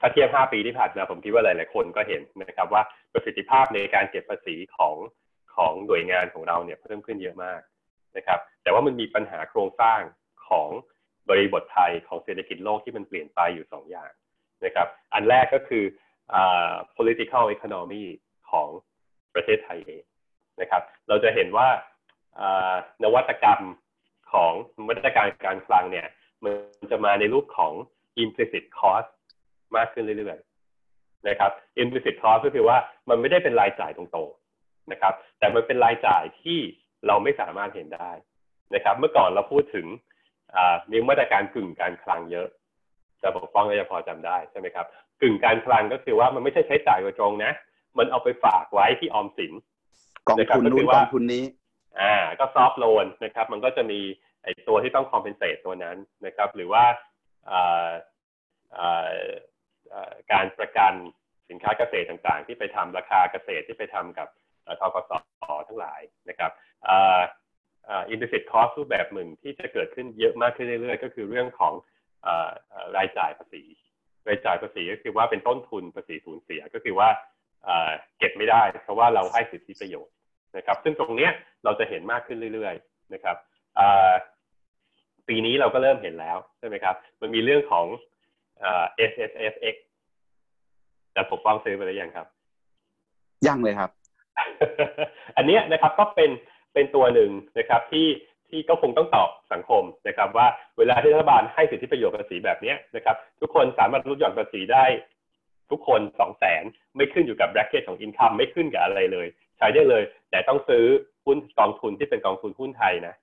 Speaker 2: ถ้าเทียบ 5 ปีที่ผ่านมาผมคิดว่าหลาย ๆ คนก็เห็นนะครับว่าประสิทธิภาพในการเก็บภาษีของของหน่วยงานของเราเนี่ยเพิ่มขึ้นเยอะมากนะครับ แต่ว่ามันมีปัญหาโครงสร้างของบริบทไทยของเศรษฐกิจโลกที่มันเปลี่ยนไปอยู่ 2 อย่างนะครับ อันแรกก็คือ political economy ของประเทศไทยเองนะครับ เราจะเห็นว่านวัตกรรมของมาตรการการคลังเนี่ย มันจะมาในรูปของ implicit cost มากขึ้นเรื่อยๆนะครับ implicit cost ก็คือว่ามันไม่ได้เป็นรายจ่ายตรงๆนะครับ แต่มันเป็นรายจ่ายที่เราไม่สามารถเห็นได้นะครับ เมื่อก่อนเราพูดถึงมีมาตรการกึ่งการคลังเยอะจะปกป้องก็จะพอจำได้ใช่ไหมครับ กึ่งการคลังก็คือว่ามันไม่ใช่ใช้จ่ายโดยตรงนะ มันเอาไปฝากไว้ที่ออมสิน
Speaker 1: กองทุนนู้นกองทุนนี้
Speaker 2: อ่า ก็ soft loan นะครับ มันก็จะมี ไอ้ตัวที่ต้อง compensate ตัวนั้นนะครับ หรือว่าการประกันสินค้าเกษตรต่างๆ ที่ไปทำราคาเกษตรที่ไปทำกับทกสทั้งหลายนะครับ implicit cost รูปแบบหนึ่งที่จะเกิดขึ้นเยอะมากขึ้นเรื่อยๆ ก็คือเรื่องของรายจ่ายภาษี รายจ่ายภาษีก็คือว่าเป็นต้นทุนภาษีสูญเสียก็คือว่าเก็บไม่ได้ เพราะว่าเราให้สิทธิประโยชน์นะครับ ซึ่งตรงนี้เราจะเห็นมากขึ้นเรื่อยๆ นะครับ ปีนี้เราก็เริ่มเห็นแล้วใช่ไหมครับ มันมีเรื่องของ S S F X จะปกป้องซื้อไปหรือยังครับ
Speaker 1: ยังเลยครับ
Speaker 2: อันนี้นะครับก็เป็นเป็นตัวหนึ่งนะครับที่ที่ก็คงต้องตอบสังคมนะครับ ว่าเวลาที่รัฐบาลให้สิทธิประโยชน์ภาษีแบบนี้นะครับ ทุกคนสามารถลดหย่อนภาษีได้ ทุกคนสองแสนไม่ขึ้นอยู่กับแบรกเกตของอินคัมไม่ขึ้นกับอะไรเลย ใช้ได้เลย แต่ต้องซื้อหุ้นกองทุนที่เป็นกองทุนหุ้นไทยนะ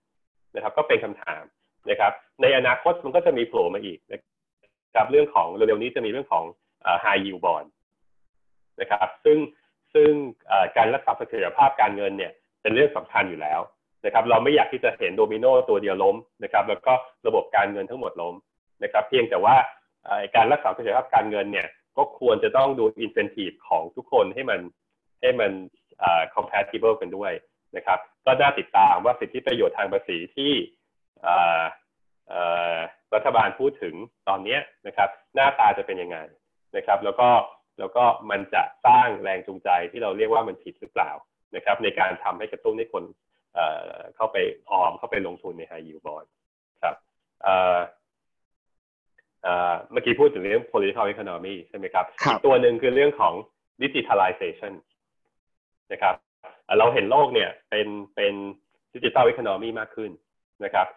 Speaker 2: นะครับ ก็เป็นคำถามนะครับ ในอนาคตมันก็จะมีโผล่มาอีกนะครับเรื่องของเร็วๆนี้จะมีเรื่องของ high yield bond นะครับ ซึ่งซึ่งการรักษาเสถียรภาพการเงินเนี่ยเป็นเรื่องสำคัญอยู่แล้วนะครับ เราไม่อยากที่จะเห็นโดมิโนตัวเดียวล้มนะครับ แล้วก็ระบบการเงินทั้งหมดล้มนะครับ เพียงแต่ว่าการรักษาเสถียรภาพการเงินเนี่ยก็ควรจะต้องดูอินเซนティブของทุกคนให้มันให้มัน compatible กันด้วย นะครับ ก็น่าติดตามว่าสิทธิประโยชน์ทางภาษีที่รัฐบาลพูดถึงตอนนี้นะครับ หน้าตาจะเป็นยังไงนะครับ แล้วก็แล้วก็มันจะสร้างแรงจูงใจที่เราเรียกว่ามันผิดหรือเปล่านะครับ ในการทำให้กระตุ้นให้คนเข้าไปออมเข้าไปลงทุนใน high yield bond ครับเมื่อกี้พูดถึงเรื่อง political economy ใช่ไหมครับอีกตัวหนึ่งคือเรื่องของ digitalization นะครับ เราเห็นโลกเนี่ยเป็นเป็น digital economy มากขึ้นนะครับ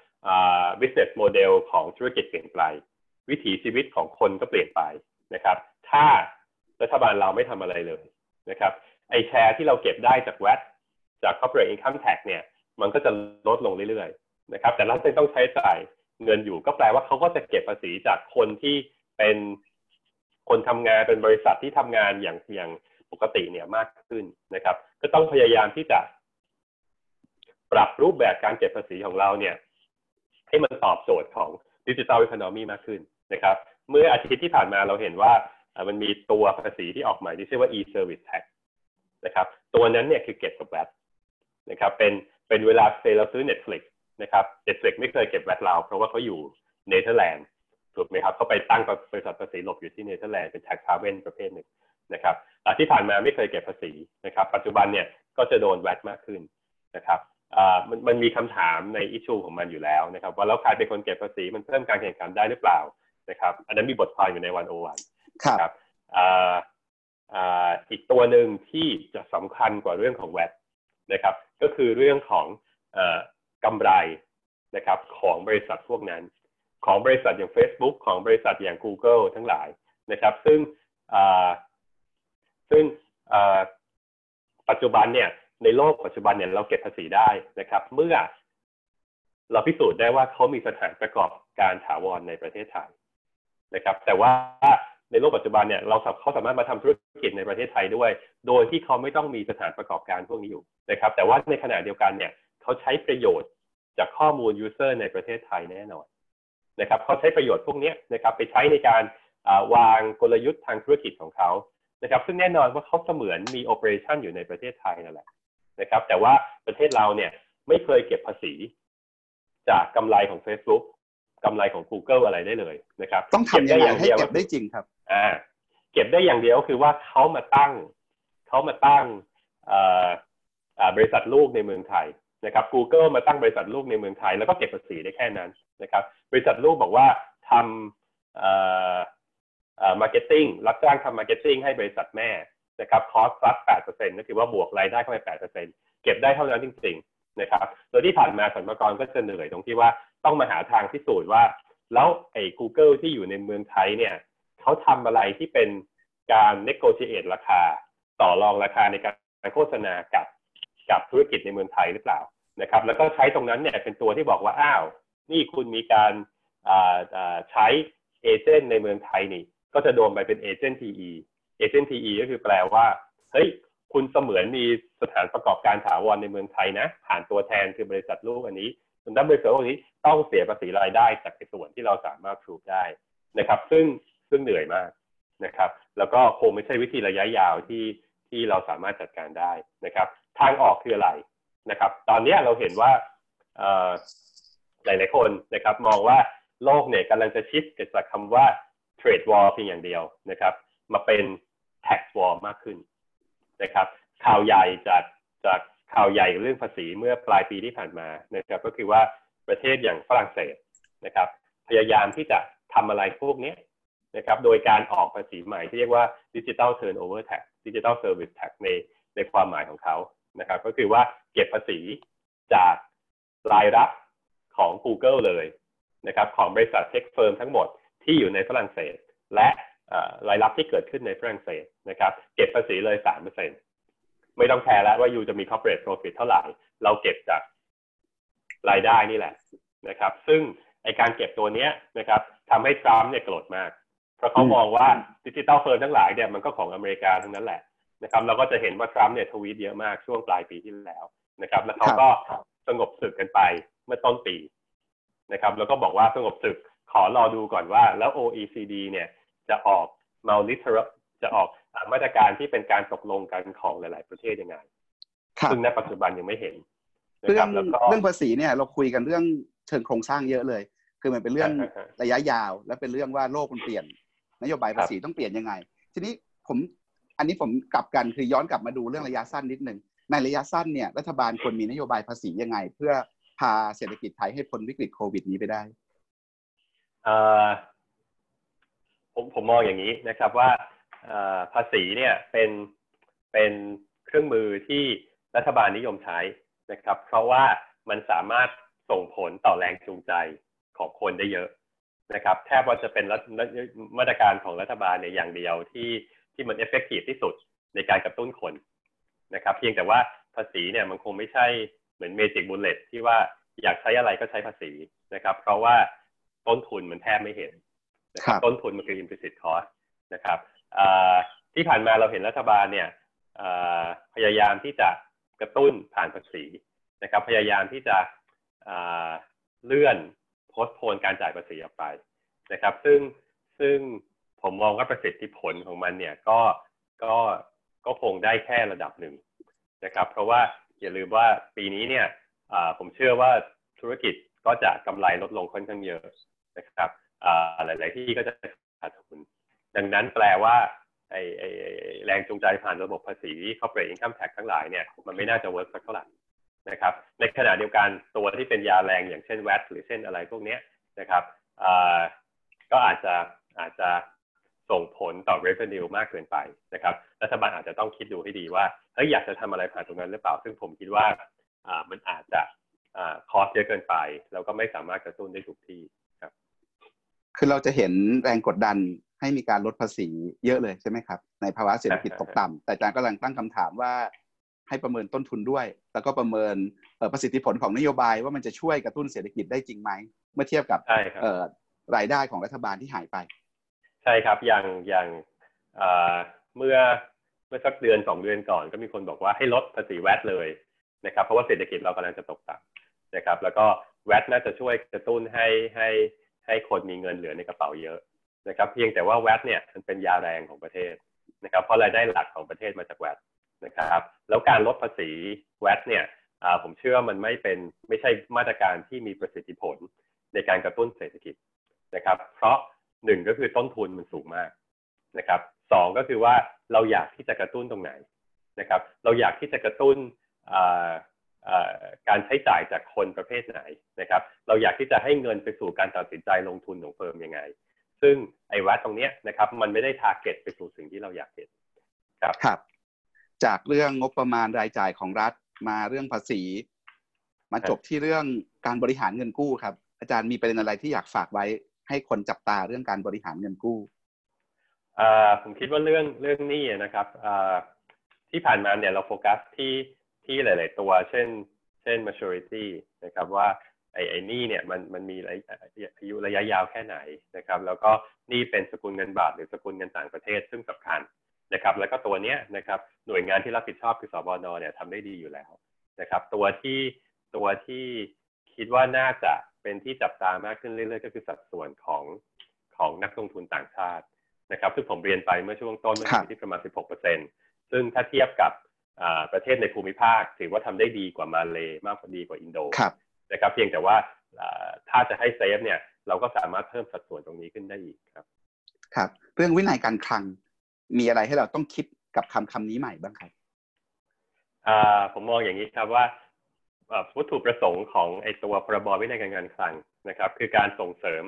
Speaker 2: business model ของธุรกิจเปลี่ยนไป วิถีชีวิตของคนก็เปลี่ยนไปนะครับ ถ้ารัฐบาลเราไม่ทำอะไรเลยนะครับไอแชร์ที่เราเก็บได้จากแวดจาก corporate income tax เนี่ยมันก็จะลดลงเรื่อยๆนะครับ แต่รัฐต้องใช้จ่ายเงินอยู่ก็แปลว่าเขาก็จะเก็บภาษีจากคนที่เป็นคนทำงานเป็นบริษัทที่ทำงานอย่างอย่าง ปกติเนี่ยมากขึ้นนะครับ ก็ต้องพยายามที่จะ ปรับรูปแบบการเก็บภาษีของเราเนี่ย ให้มันตอบโจทย์ของดิจิทัลอีโคโนมีมากขึ้นนะครับ เมื่ออาทิตย์ที่ผ่านมาเราเห็นว่ามันมีตัวภาษีที่ออกใหมาที่ชื่อว่า e-service tax นะครับ ตัวนั้นเนี่ยคือเก็บกับแวดนะครับ เป็นเป็นเวลาเซเราซื้อ Netflix นะครับ Netflix ไม่เคยเก็บแวดเรา เพราะว่าเขาอยู่เนเธอร์แลนด์ถูกไหมครับเขาไปตั้งบริษัทภาษีหลบอยู่ที่เนเธอร์แลนด์เป็น tax haven ประเภทหนึ่ง นะครับที่ผ่านมาไม่เคยเก็บภาษีนะครับ ปัจจุบันเนี่ยก็จะโดนแวดมากขึ้นนะครับมันมันมีคำถามในอิชูของมันอยู่แล้วนะครับ ว่าแล้วใครเป็นคนเก็บภาษีมันเพิ่มการแข่งขันได้หรือเปล่านะครับ อันนั้นมีบทความอยู่ในวันโอวัน
Speaker 1: ครับ
Speaker 2: อีกตัวหนึ่งที่จะสำคัญกว่าเรื่องของแวดนะครับ ก็คือเรื่องของกำไรนะครับ ของบริษัทพวกนั้น ของบริษัทอย่าง Facebook ของบริษัทอย่าง Google ทั้งหลายนะครับ ซึ่ง ซึ่งปัจจุบันเนี่ยในโลกปัจจุบันเนี่ยเราเก็บภาษีได้นะครับ เมื่อเราพิสูจน์ได้ว่าเขามีสถานประกอบการถาวรในประเทศไทยนะครับ แต่ว่าในโลกปัจจุบันเนี่ยเราเขาสามารถมาทำธุรกิจในประเทศไทยด้วย โดยที่เขาไม่ต้องมีสถานประกอบการพวกนี้อยู่นะครับ แต่ว่าในขณะเดียวกันเนี่ยเขาใช้ประโยชน์จากข้อมูลยูเซอร์ในประเทศไทยแน่นอนนะครับเขาใช้ประโยชน์พวกนี้นะครับ ไปใช้ในการวางกลยุทธ์ทางธุรกิจของเขา นะครับซึ่งแน่นอนว่าเขาเสมือนมีโอเปอเรชันอยู่ในประเทศไทยนั่นแหละนะครับ แต่ว่าประเทศเราเนี่ยไม่เคยเก็บภาษี จากกำไรของ Facebook กำไรของ Google อะไรได้เลยนะครับ
Speaker 1: ต้องทำยังไงให้เก็บได้จริงครับ
Speaker 2: อ่าเก็บได้อย่างเดียวก็คือว่าเขามาตั้งเขามาตั้งบริษัทลูกในเมืองไทยนะครับ Google มาตั้งบริษัทลูกในเมืองไทย แล้วก็เก็บภาษีได้แค่นั้นนะครับ บริษัทลูกบอกว่าทำ marketing รับจ้างทำ marketing ให้บริษัทแม่นะครับคอสซัดแปดเปอร์เซ็นต์ก็คือว่าบวกรายได้เข้าไปแปดเปอร์เซ็นต์เก็บได้เท่านั้นจริงๆนะครับโดยที่ผ่านมาสรรพากรก็จะเหนื่อยตรงที่ว่าต้องมาหาทางพิสูจน์ว่า แล้วไอ้ Google ที่อยู่ในเมืองไทยเนี่ยเขาทำอะไรที่เป็นการ negotiate ราคา ต่อรองราคาในการโฆษณากับกับธุรกิจในเมืองไทยหรือเปล่านะครับ แล้วก็ใช้ตรงนั้นเนี่ยเป็นตัวที่บอกว่าอ้าว นี่คุณมีการใช้เอเจนต์ในเมืองไทยนี่ ก็จะโดนไปเป็นเอเจนต์ทีเอเจนต์ทีก็คือแปลว่า เฮ้ย คุณเสมือนมีสถานประกอบการถาวรในเมืองไทยนะ ผ่านตัวแทนคือบริษัทลูกอันนี้ส่วนดับบริษัทพวกนี้ต้องเสียภาษีรายได้จากส่วนที่เราสามารถทูได้นะครับ ซึ่งซึ่งเหนื่อยมากนะครับ แล้วก็คงไม่ใช่วิธีระยะยาวที่ที่เราสามารถจัดการได้นะครับ ทางออกคืออะไรนะครับ ตอนนี้เราเห็นว่าหลายหลายคนนะครับ มองว่าโลกเนี่ยกำลังจะชิฟจากคำว่า trade war เพียงอย่างเดียวนะครับ มาเป็น tax war มากขึ้นนะครับ ข่าวใหญ่จากจากข่าวใหญ่เรื่องภาษีเมื่อปลายปีที่ผ่านมานะครับ ก็คือว่าประเทศอย่างฝรั่งเศสนะครับ พยายามที่จะทำอะไรพวกนี้นะครับ โดยการออกภาษีใหม่ที่เรียกว่า digital turnover tax digital service tax ในในความหมายของเขานะครับ ก็คือว่าเก็บภาษีจากรายรับของ Google เลยนะครับ ของบริษัท tech firm ทั้งหมด ที่อยู่ในฝรั่งเศส และรายรับที่เกิดขึ้นในฝรั่งเศสนะครับ เก็บภาษีเลยสามเปอร์เซ็นไม่ต้องแคร์แล้วว่า you จะมี corporate profit เท่าไหร่ เราเก็บจากรายได้นี่แหละนะครับ ซึ่งไอ้การเก็บตัวเนี้ยนะครับทำให้ทรัมป์เนี่ยโกรธมาก เพราะเขามองว่า digital firm ทั้งหลายเนี่ยมันก็ของอเมริกาทั้งนั้นแหละนะครับเราก็จะเห็นว่าทรัมป์เนี่ยทวีตเยอะมากช่วงปลายปีที่แล้วนะครับ แล้วเขาก็สงบศึกกันไปเมื่อต้นปีนะครับ แล้วก็บอกว่าสงบศึก ขอรอดูก่อนว่าแล้ว OECD เนี่ยจะออก multilateral จะออกมาตรการที่เป็นการตกลงกันของหลาย ๆ ประเทศยังไง ซึ่งในปัจจุบันยังไม่เห็น
Speaker 1: เรื่องเรื่องภาษีเนี่ยเราคุยกันเรื่องเชิงโครงสร้างเยอะเลย คือมันเป็นเรื่องระยะยาว และเป็นเรื่องว่าโลกมันเปลี่ยน นโยบายภาษีต้องเปลี่ยนยังไง ทีนี้ผมอันนี้ผมกลับกันคือย้อนกลับมาดูเรื่องระยะสั้นนิดนึงในระยะสั้นเนี่ยรัฐบาลควรมีนโยบายภาษียังไง เพื่อพาเศรษฐกิจไทยให้พ้นวิกฤตโควิดนี้ไปได้
Speaker 2: ผมผมมองอย่างนี้นะครับว่าภาษีเนี่ยเป็นเป็นเครื่องมือที่รัฐบาลนิยมใช้นะครับ เพราะว่ามันสามารถส่งผลต่อแรงจูงใจของคนได้เยอะนะครับ แทบว่าจะเป็นมาตรการของรัฐบาลในอย่างเดียวที่ที่มัน effective ที่สุดในการกระตุ้นคนนะครับ เพียงแต่ว่าภาษีเนี่ยมันคงไม่ใช่เหมือน magic bullet ที่ว่าอยากใช้อะไรก็ใช้ภาษีนะครับ เพราะว่า ต้นทุนมันแทบไม่เห็นนะครับต้นทุนมันคือ implicit cost นะครับที่ผ่านมาเราเห็นรัฐบาลเนี่ยพยายามที่จะกระตุ้นผ่านภาษีนะครับ พยายามที่จะเลื่อนโพสโพนการจ่ายภาษีออกไปนะครับ ซึ่งซึ่งผมมองว่าประสิทธิผลของมันเนี่ยก็ก็ก็คงได้แค่ระดับหนึ่งนะครับ เพราะว่าอย่าลืมว่าปีนี้เนี่ยผมเชื่อว่าธุรกิจ ก็จะกำไรลดลงค่อนข้างเยอะนะครับหลาย ๆ ที่ก็จะขาดทุน ดังนั้นแปลว่าไอ้ไอ้แรงจูงใจผ่านระบบภาษี corporate income tax ทั้งหลายเนี่ยมันไม่น่าจะ work สักเท่าไหร่นะครับ ในขณะเดียวกันตัวที่เป็นยาแรงอย่างเช่น VAT หรือเช่นอะไรพวกนี้นะครับก็อาจจะอาจจะส่งผลต่อ revenue มากเกินไปนะครับรัฐบาลอาจจะต้องคิดดูให้ดีว่าเฮ้ยอยากจะทำอะไรผ่านตรงนั้นหรือเปล่า ซึ่งผมคิดว่ามันอาจจะ คอสเยอะเกินไป แล้วก็ไม่สามารถกระตุ้นได้ถูกที่ครับ
Speaker 1: คือเราจะเห็นแรงกดดันให้มีการลดภาษีเยอะเลยใช่ไหมครับ ในภาวะเศรษฐกิจตกต่ำแต่อาจารย์กำลังตั้งคำถามว่าให้ประเมินต้นทุนด้วย แล้วก็ประเมินประสิทธิผลของนโยบายว่ามันจะช่วยกระตุ้นเศรษฐกิจได้จริงไหม เมื่อเทียบกับรายได้ของรัฐบาลที่หายไป
Speaker 2: ใช่ครับ อย่างอย่างเมื่อเมื่อสักเดือนสองเดือนก่อนก็มีคนบอกว่าให้ลดภาษีแวดเลยนะครับ เพราะว่าเศรษฐกิจเรากำลังจะตกต่ำ นะครับ แล้วก็แวดน่าจะช่วยกระตุ้นให้ให้ให้คนมีเงินเหลือในกระเป๋าเยอะนะครับ เพียงแต่ว่าแวดเนี่ยมันเป็นยาแรงของประเทศนะครับ เพราะรายได้หลักของประเทศมาจากแวดนะครับ แล้วการลดภาษีแวดเนี่ยผมเชื่อมันไม่เป็นไม่ใช่มาตรการที่มีประสิทธิผลในการกระตุ้นเศรษฐกิจนะครับ เพราะหนึ่งก็คือต้นทุนมันสูงมากนะครับสองก็คือว่าเราอยากที่จะกระตุ้นตรงไหนนะครับ เราอยากที่จะกระตุ้น การใช้จ่ายจากคนประเภทไหนนะครับ เราอยากที่จะให้เงินไปสู่การตัดสินใจลงทุนของเฟิร์มยังไง ซึ่งไอ้วัดตรงนี้นะครับ มันไม่ได้ทาร์เก็ตไปสู่สิ่งที่เราอยากเห็นครับ
Speaker 1: ครับ จากเรื่องงบประมาณรายจ่ายของรัฐมาเรื่องภาษี มาจบที่เรื่องการบริหารเงินกู้ครับ อาจารย์มีประเด็นอะไรที่อยากฝากไว้ให้คนจับตาเรื่องการบริหารเงินกู้
Speaker 2: ผมคิดว่าเรื่องเรื่องนี้นะครับที่ผ่านมาเนี่ยเราโฟกัสที่ ที่หลาย ๆ ตัว เช่น เช่น maturity นะครับว่าไอ้ไอ้นี่เนี่ยมันมันมีอายุระยะยาวแค่ไหนนะครับ แล้วก็นี่เป็นสกุลเงินบาทหรือสกุลเงินต่างประเทศซึ่งสำคัญนะครับ แล้วก็ตัวเนี้ยนะครับหน่วยงานที่รับผิดชอบคือสบนเนี่ยทำได้ดีอยู่แล้วนะครับ ตัวที่ตัวที่คิดว่าน่าจะเป็นที่จับตามากขึ้นเรื่อยๆ ก็คือสัดส่วนของของนักลงทุนต่างชาตินะครับซึ่งผมเรียนไปเมื่อช่วงต้นมันอยู่ที่ประมาณ 16%ซึ่งถ้าเทียบกับ ประเทศในภูมิภาค ถือว่าทำได้ดีกว่ามาเลมากกว่าดีกว่าอินโดนะครับเพียงแต่ว่าถ้าจะให้เซฟเนี่ยเราก็สามารถเพิ่มสัดส่วนตรงนี้ขึ้นได้อีกครับ
Speaker 1: ครับ เรื่องวินัยการคลังมีอะไรให้เราต้องคิดกับคำคำนี้ใหม่บ้างครับ
Speaker 2: ผมมองอย่างนี้ครับว่าวัตถุประสงค์ของไอตัวพรบวินัยการเงินคลังนะครับ คือการส่งเสริม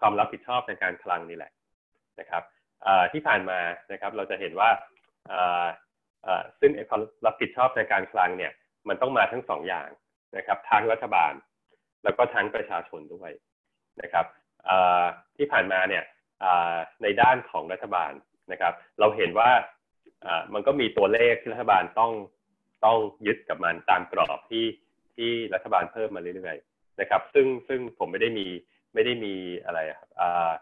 Speaker 2: ความรับผิดชอบในการคลังนี่แหละนะครับที่ผ่านมานะครับ เราจะเห็นว่า ซึ่งความรับผิดชอบในการคลังเนี่ย มันต้องมาทั้งสองอย่างนะครับ ทั้งรัฐบาล แล้วก็ทั้งประชาชนด้วยนะครับที่ผ่านมาเนี่ยในด้านของรัฐบาลนะครับ เราเห็นว่ามันก็มีตัวเลขที่รัฐบาลต้องต้องยึดกับมันตามกรอบที่ที่รัฐบาลเพิ่มมาเรื่อยๆนะครับ ซึ่งซึ่งผมไม่ได้มีไม่ได้มีอะไรอ่า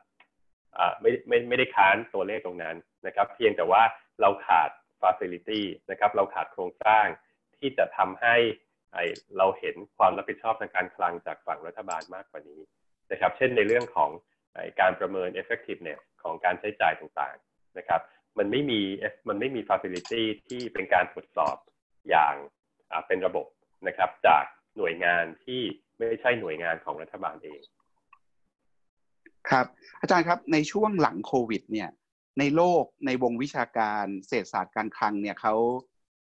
Speaker 2: ไม่ไม่ไม่ได้ค้านตัวเลขตรงนั้นนะครับ เพียงแต่ว่าเราขาด facility นะครับเราขาดโครงสร้างที่จะทำให้ไอเราเห็นความรับผิดชอบทางการคลังจากฝั่งรัฐบาลมากกว่านี้นะครับเช่นในเรื่องของการประเมิน effectiveness ของการใช้จ่ายต่างๆนะครับมันไม่มีมันไม่มี facility ที่เป็นการตรวจสอบอย่างเป็นระบบนะครับจากหน่วยงานที่ไม่ใช่หน่วยงานของรัฐบาลเอง
Speaker 1: ครับ อาจารย์ครับในช่วงหลังโควิดเนี่ย ในโลกในวงวิชาการเศรษฐศาสตร์การคลังเนี่ยเขา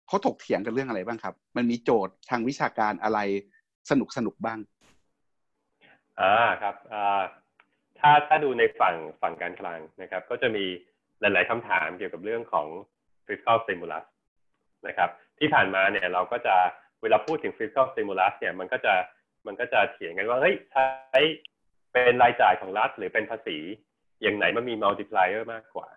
Speaker 1: เขาถกเถียงกันเรื่องอะไรบ้างครับ มันมีโจทย์ทางวิชาการอะไรสนุกสนุกบ้าง
Speaker 2: อ่าครับอ่าถ้าถ้าดูในฝั่งฝั่งการคลังนะครับ ก็จะมีหลาย ๆคำถามเกี่ยวกับเรื่องของ fiscal stimulus นะครับ ที่ผ่านมาเนี่ยเราก็จะเวลาพูดถึง fiscal stimulus เนี่ยมันก็จะมันก็จะเถียงกันว่าเฮ้ยใช้เป็นรายจ่ายของรัฐหรือเป็นภาษีอย่างไหนมันมี multiplier มากกว่า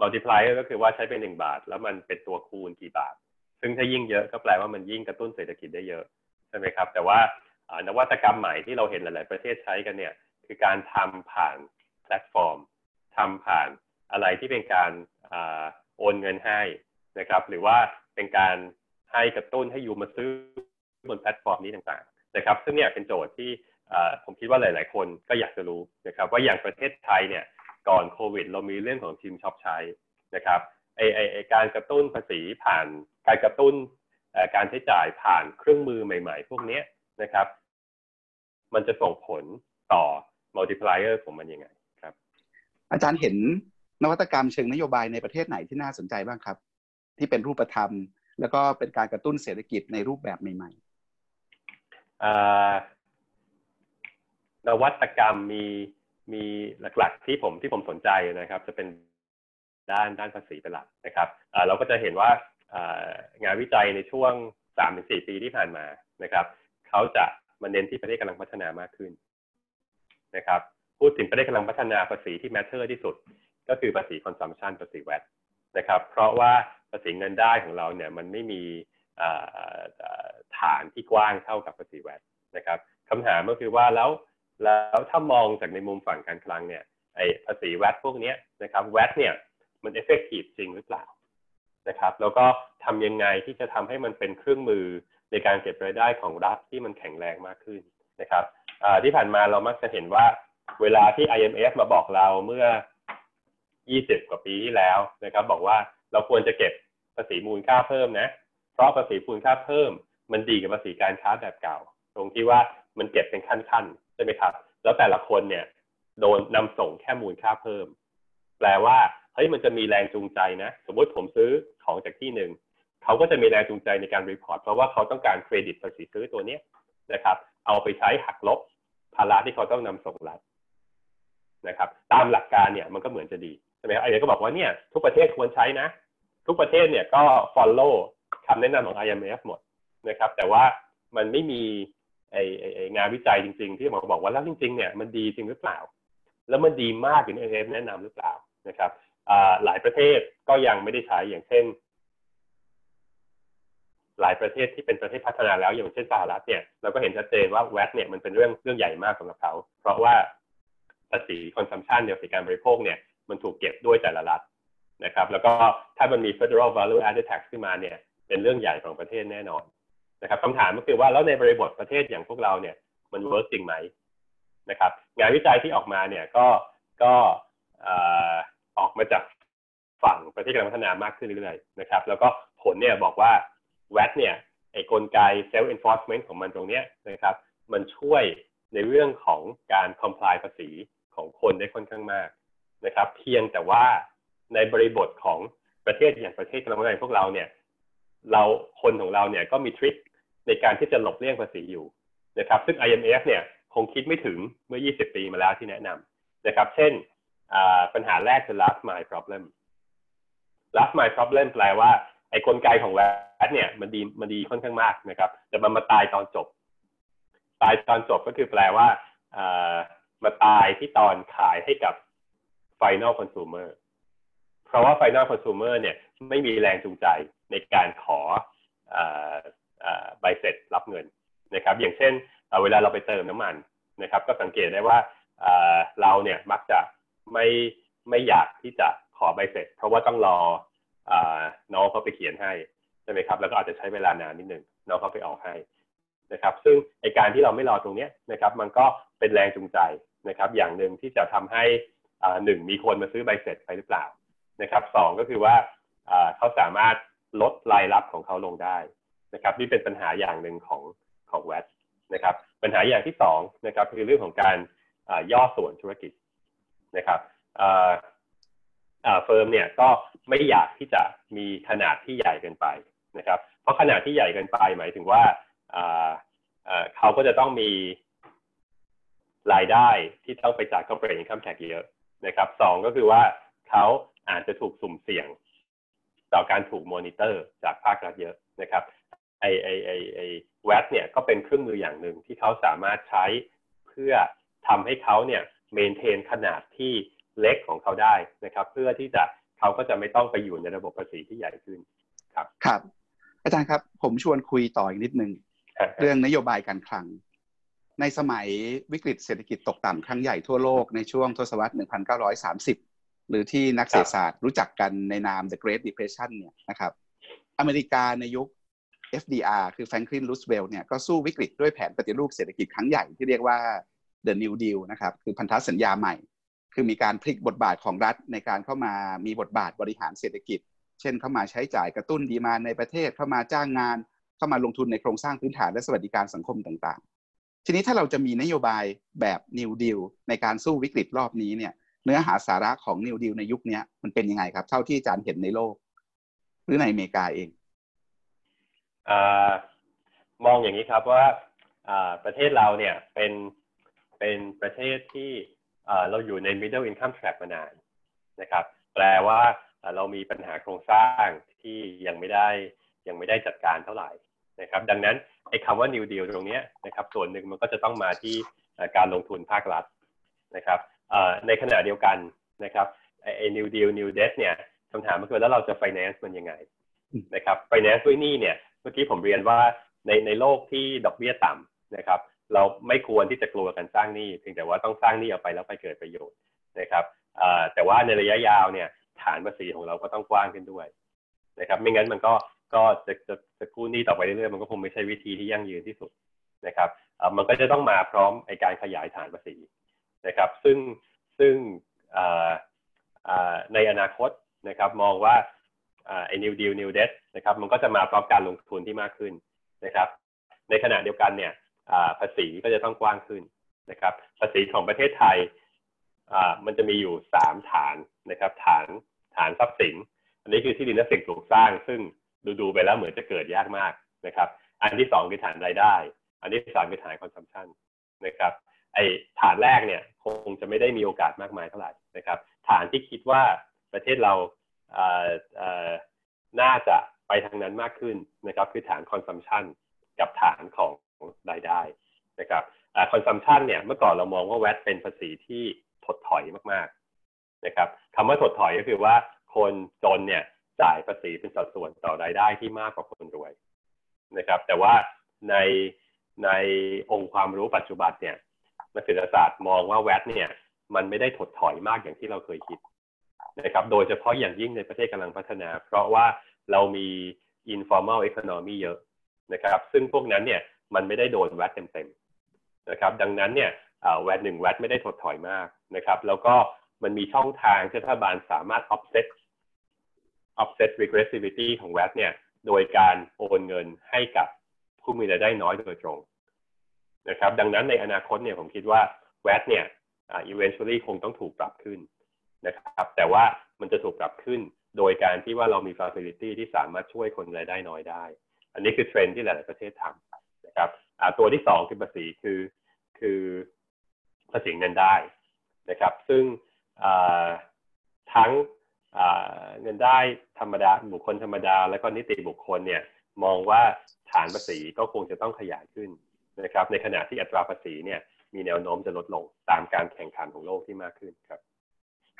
Speaker 2: multiplier ก็คือว่าใช้เป็นหนึ่งบาท แล้วมันเป็นตัวคูณกี่บาท ซึ่งถ้ายิ่งเยอะก็แปลว่ามันยิ่งกระตุ้นเศรษฐกิจได้เยอะใช่ไหมครับ แต่ว่านวัตกรรมใหม่ที่เราเห็นหลาย ๆ ประเทศใช้กันเนี่ย คือการทำผ่านแพลตฟอร์มทำผ่านอะไรที่เป็นการโอนเงินให้นะครับ หรือว่าเป็นการให้กระตุ้นให้ you มาซื้อบนแพลตฟอร์มนี้ต่างๆนะครับ ซึ่งเนี่ยเป็นโจทย์ที่ผมคิดว่าหลาย ๆ คนก็อยากจะรู้นะครับ ว่าอย่างประเทศไทยเนี่ย ก่อนโควิด เรามีเรื่องของทีมช็อปใช้นะครับไอไอการกระตุ้นภาษีผ่านการกระตุ้นการใช้จ่ายผ่านเครื่องมือใหม่ ๆ พวกนี้นะครับ มันจะส่งผลต่อ multiplier ของมันยังไงครับ
Speaker 1: อาจารย์เห็นนวัตกรรมเชิงนโยบายในประเทศไหนที่น่าสนใจบ้างครับ ที่เป็นรูปธรรม แล้วก็เป็นการกระตุ้นเศรษฐกิจในรูปแบบใหม่
Speaker 2: ๆนวัตกรรมมี มีหลักๆ ที่ผมที่ผมสนใจนะครับ จะเป็นด้านด้านภาษีเป็นหลักนะครับเราก็จะเห็นว่างานวิจัยในช่วง 3-4 ปีที่ผ่านมานะครับเขาจะมาเน้นที่ประเทศกำลังพัฒนามากขึ้นนะครับพูดถึงประเทศกำลังพัฒนาภาษีที่ matter ที่สุด ก็คือภาษี consumption ภาษี VAT นะครับ เพราะว่าภาษีเงินได้ของเราเนี่ยมันไม่มีฐานที่กว้างเท่ากับภาษีแวดนะครับคำถามก็คือว่าแล้ว แล้วถ้ามองจากในมุมฝั่งการคลังเนี่ยไอภาษีแวดพวกนี้นะครับแวดเนี่ยมันเอฟเฟกตีฟจริงหรือเปล่านะครับแล้วก็ทำยังไงที่จะทำให้มันเป็นเครื่องมือในการเก็บรายได้ของรัฐที่มันแข็งแรงมากขึ้นนะครับที่ผ่านมาเรามักจะเห็นว่าเวลาที่ IMF มาบอกเราเมื่อ 20 กว่าปีที่แล้วนะครับ บอกว่าเราควรจะเก็บภาษีมูลค่าเพิ่มนะ เพราะภาษีมูลค่าเพิ่ม มันดีกับภาษีการค้าแบบเก่า ตรงที่ว่า มันเก็บเป็นขั้นๆใช่ไหมครับ แล้วแต่ละคนเนี่ย โดนนำส่งแค่มูลค่าเพิ่ม แปลว่าเฮ้ยมันจะมีแรงจูงใจนะ สมมติผมซื้อของจากที่หนึ่งเขาก็จะมีแรงจูงใจในการ report เพราะว่าเขาต้องการเครดิตภาษีซื้อตัวเนี้ยนะครับ เอาไปใช้หักลบภาระที่เขาต้องนำส่งรัฐนะครับ ตามหลักการเนี่ยมันก็เหมือนจะดีใช่ไหมไอเด็กก็บอกว่าเนี่ยทุกประเทศควรใช้นะ ทุกประเทศเนี่ยก็ follow คำแนะนำของ IMF หมดนะครับ แต่ว่ามันไม่มี ไอ้ไองานวิจัยจริง ๆ ที่หมอบอกว่าแล้วจริง ๆ เนี่ยมันดีจริงหรือเปล่า แล้วมันดีมากอย่างที่ IMF แนะนำหรือเปล่านะครับหลายประเทศก็ยังไม่ได้ใช้อย่างเช่น หลายประเทศที่เป็นประเทศพัฒนาแล้วอย่างเช่นสหรัฐเนี่ยเราก็เห็นชัดเจนว่าแวดเนี่ยมันเป็นเรื่องเรื่องใหญ่มากสำหรับเขา เพราะว่าภาษี consumption เนี่ยภาษีการบริโภคเนี่ยมันถูกเก็บด้วยแต่ละรัฐนะครับ แล้วก็ถ้ามันมี federal value added tax ขึ้นมาเนี่ย เป็นเรื่องใหญ่ของประเทศแน่นอน นะครับคำถามก็คือว่าแล้วในบริบทประเทศอย่างพวกเราเนี่ยมัน work จริงไหมนะครับงานวิจัยที่ออกมาเนี่ยก็ก็ออกมาจากฝั่งประเทศกำลังพัฒนามากขึ้นเรื่อยๆนะครับ แล้วก็ผลเนี่ยบอกว่า VAT เนี่ยไอ้กลไก self enforcement ของมันตรงเนี้ยนะครับ มันช่วยในเรื่องของการ comply ภาษีของคนได้ค่อนข้างมากนะครับ เพียงแต่ว่าในบริบทของประเทศอย่างประเทศกำลังพัฒนาพวกเราเนี่ย เราคนของเราเนี่ยก็มีทริค ในการที่จะหลบเลี่ยงภาษีอยู่นะครับซึ่ง IMF เนี่ยคงคิดไม่ถึงเมื่อ 20 ปีมาแล้วที่แนะนำนะครับ เช่นปัญหาแรกคือ last mile problem last mile problem แปลว่าไอ้กลไกของแวดเนี่ยมันดีมันดีค่อนข้างมากนะครับ แต่มันมาตายตอนจบ ตายตอนจบก็คือแปลว่ามาตายที่ตอนขายให้กับ final consumer เพราะว่า final consumer เนี่ยไม่มีแรงจูงใจในการขอ ใบเสร็จรับเงินนะครับ อย่างเช่นเวลาเราไปเติมน้ำมันนะครับ ก็สังเกตได้ว่าเราเนี่ยมักจะไม่ไม่อยากที่จะขอใบเสร็จ เพราะว่าต้องรอน้องเขาไปเขียนให้ใช่ไหมครับ แล้วก็อาจจะใช้เวลานานนิดหนึ่งน้องเขาไปออกให้นะครับ ซึ่งไอการที่เราไม่รอตรงนี้นะครับ มันก็เป็นแรงจูงใจนะครับ อย่างหนึ่งที่จะทำให้หนึ่งมีคนมาซื้อใบเสร็จไปหรือเปล่านะครับสองก็คือว่าเขาสามารถลดรายรับของเขาลงได้ นะครับนี่เป็นปัญหาอย่างหนึ่งของของแวดนะครับ ปัญหาอย่างที่สองนะครับคือเรื่องของการย่อส่วนธุรกิจนะครับเฟิร์มเนี่ยก็ไม่อยากที่จะมีขนาดที่ใหญ่เกินไปนะครับ เพราะขนาดที่ใหญ่เกินไปหมายถึงว่าเขาก็จะต้องมีรายได้ที่ต้องไปจ่าย corporate income tax เยอะนะครับสองก็คือว่าเขาอาจจะถูกสุ่มเสี่ยง ต่อการถูกมอนิเตอร์จากภาครัฐเยอะนะครับ ไอไอไอไอแวดเนี่ยก็เป็นเครื่องมืออย่างหนึ่งที่เขาสามารถใช้เพื่อทำให้เขาเนี่ยเมนเทนขนาดที่เล็กของเขาได้นะครับ เพื่อที่จะเขาก็จะไม่ต้องไปอยู่ในระบบภาษีที่ใหญ่ขึ้นครับ
Speaker 1: ครับ อาจารย์ครับผมชวนคุยต่ออีกนิดนึง เรื่องนโยบายการคลัง ในสมัยวิกฤตเศรษฐกิจตกต่ำครั้งใหญ่ทั่วโลกในช่วงทศวรรษ 1930 หรือที่นักเศรษฐศาสตร์รู้จักกันในนาม The Great Depression เนี่ยนะครับ อเมริกาในยุค FDR คือ Franklin Roosevelt เนี่ยก็สู้วิกฤตด้วยแผนปฏิรูปเศรษฐกิจครั้งใหญ่ที่เรียกว่า The New Deal นะครับคือพันธสัญญาใหม่ คือมีการพลิกบทบาทของรัฐในการเข้ามามีบทบาทบริหารเศรษฐกิจ เช่นเข้ามาใช้จ่ายกระตุ้นดีมาในประเทศเข้ามาจ้างงาน เข้ามาลงทุนในโครงสร้างพื้นฐานและสวัสดิการสังคมต่างๆ ทีนี้ถ้าเราจะมีนโยบายแบบ New Deal ในการสู้วิกฤตรอบนี้เนี่ยเนื้อหาสาระของ New Deal ในยุคนี้มันเป็นยังไงครับ เท่าที่อาจารย์เห็นในโลก หรือในอเมริกาเอง
Speaker 2: อมองอย่างนี้ครับว่าประเทศเราเนี่ยเป็นเป็นประเทศที่เราอยู่ใน middle income trap มานานนะครับ แปลว่าเรามีปัญหาโครงสร้างที่ยังไม่ได้ยังไม่ได้จัดการเท่าไหร่นะครับ ดังนั้นไอ้คำว่า new deal ตรงนี้นะครับ ส่วนหนึ่งมันก็จะต้องมาที่การลงทุนภาครัฐนะครับในขณะเดียวกันนะครับไอ้ new deal new debt เนี่ยคำถามก็คือแล้วเราจะ finance มันยังไงนะครับ finance ด้วยนี่เนี่ย เมื่อกี้ผมเรียนว่าในในโลกที่ดอกเบี้ยต่ำนะครับ เราไม่ควรที่จะกลัวกันสร้างหนี้เพียงแต่ว่าต้องสร้างหนี้ออกไปแล้วไปเกิดประโยชน์นะครับแต่ว่าในระยะยาวเนี่ย ฐานภาษีของเราก็ต้องกว้างขึ้นด้วยนะครับ ไม่งั้นมันก็ก็จะจะจะกู้หนี้ต่อไปเรื่อยๆมันก็คงไม่ใช่วิธีที่ยั่งยืนที่สุดนะครับมันก็จะต้องมาพร้อมไอการขยายฐานภาษีนะครับ ซึ่งซึ่งในอนาคตนะครับ มองว่า ไอ้ new deal new debt นะครับมันก็จะมาพร้อมการลงทุนที่มากขึ้นนะครับ ในขณะเดียวกันเนี่ยภาษีก็จะต้องกว้างขึ้นนะครับ ภาษีของประเทศไทยมันจะมีอยู่สามฐานนะครับ ฐานฐานทรัพย์สิน อันนี้คือที่ดินและสิ่งปลูกสร้าง ซึ่งดูดูไปแล้วเหมือนจะเกิดยากมากนะครับ อันที่สองคือฐานรายได้ อันที่สามคือฐาน consumption นะครับไอฐานแรกเนี่ยคงจะไม่ได้มีโอกาสมากมายเท่าไหร่นะครับ ฐานที่คิดว่าประเทศเรา น่าจะไปทางนั้นมากขึ้นนะครับ คือฐาน consumption กับฐานของรายได้นะครับคอนซัมชันเนี่ยเมื่อก่อนเรามองว่าแวดเป็นภาษีที่ถดถอยมากๆนะครับคำว่าถดถอยก็คือว่าคนจนเนี่ยจ่ายภาษีเป็นสัดส่วนต่อรายได้ที่มากกว่าคนรวยนะครับ แต่ว่าในในองค์ความรู้ปัจจุบันเนี่ยนักเศรษฐศาสตร์มองว่าแวดเนี่ย มันไม่ได้ถดถอยมากอย่างที่เราเคยคิด นะครับโดยเฉพาะอย่างยิ่งในประเทศกำลังพัฒนา เพราะว่าเรามี informal economy เยอะนะครับ ซึ่งพวกนั้นเนี่ยมันไม่ได้โดนแวดเต็มๆนะครับ ดังนั้นเนี่ยแวดหนึ่งแวดไม่ได้ถดถอยมากนะครับ แล้วก็มันมีช่องทางที่รัฐบาลสามารถ offset offset regressivity ของแวดเนี่ย โดยการโอนเงินให้กับผู้มีรายได้น้อยโดยตรงนะครับ ดังนั้นในอนาคตเนี่ยผมคิดว่าแวดเนี่ย eventually คงต้องถูกปรับขึ้น นะครับ แต่ว่ามันจะถูกปรับขึ้นโดยการที่ว่าเรามี facility ที่สามารถช่วยคนรายได้น้อยได้ อันนี้คือเทรนด์ที่หลาย ๆ ประเทศทำนะครับตัวที่สองคือภาษีคือคือภาษีเงินได้นะครับ ซึ่งทั้งเงินได้ธรรมดาบุคคลธรรมดา และก็นิติบุคคลเนี่ยมองว่าฐานภาษีก็คงจะต้องขยายขึ้นนะครับ ในขณะที่อัตราภาษีเนี่ยมีแนวโน้มจะลดลงตามการแข่งขันของโลกที่มากขึ้นครับ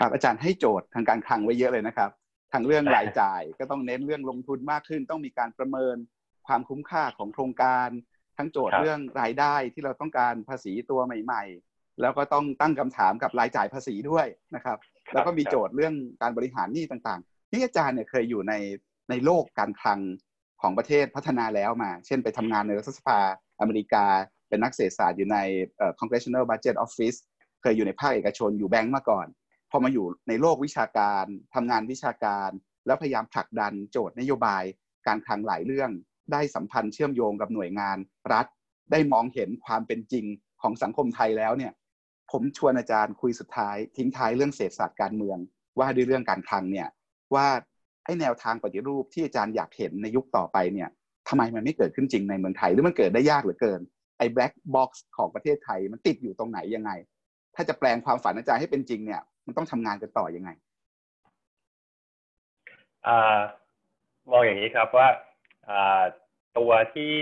Speaker 1: ครับอาจารย์ให้โจทย์ทางการคลังไว้เยอะเลยนะครับ ทางเรื่องรายจ่ายก็ต้องเน้นเรื่องลงทุนมากขึ้น ต้องมีการประเมินความคุ้มค่าของโครงการ ทั้งโจทย์เรื่องรายได้ที่เราต้องการภาษีตัวใหม่ ๆ แล้วก็ต้องตั้งคำถามกับรายจ่ายภาษีด้วยนะครับ แล้วก็มีโจทย์เรื่องการบริหารหนี้ต่างๆนี่อาจารย์เนี่ยเคยอยู่ในในโลกการคลังของประเทศพัฒนาแล้วมา เช่นไปทำงานในรัฐสภาอเมริกา เป็นนักเศรษฐศาสตร์อยู่ใน Congressional Budget Office เคยอยู่ในภาคเอกชนอยู่แบงก์มาก่อน พอมาอยู่ในโลกวิชาการทำงานวิชาการ แล้วพยายามผลักดันโจทย์นโยบาย การคลังหลายเรื่อง ได้สัมพันธ์เชื่อมโยงกับหน่วยงาน รัฐ ได้มองเห็นความเป็นจริงของสังคมไทยแล้วเนี่ย ผมชวนอาจารย์คุยสุดท้าย ทิ้งท้ายเรื่องเศรษฐศาสตร์การเมือง ว่าด้วยเรื่องการคลังเนี่ยว่าไอ้แนวทางปฏิรูปที่อาจารย์อยากเห็นในยุคต่อไปเนี่ยทำไมมันไม่เกิดขึ้นจริงในเมืองไทยหรือมันเกิดได้ยากเหลือเกินไอ้ black box ของประเทศไทยมันติดอยู่ตรงไหนยังไง ถ้าจะแปลงความฝันอาจารย์ให้เป็นจริงเนี่ย มันต้องทำงานกันต่อยังไง
Speaker 2: มองอย่างนี้ครับว่าตัวที่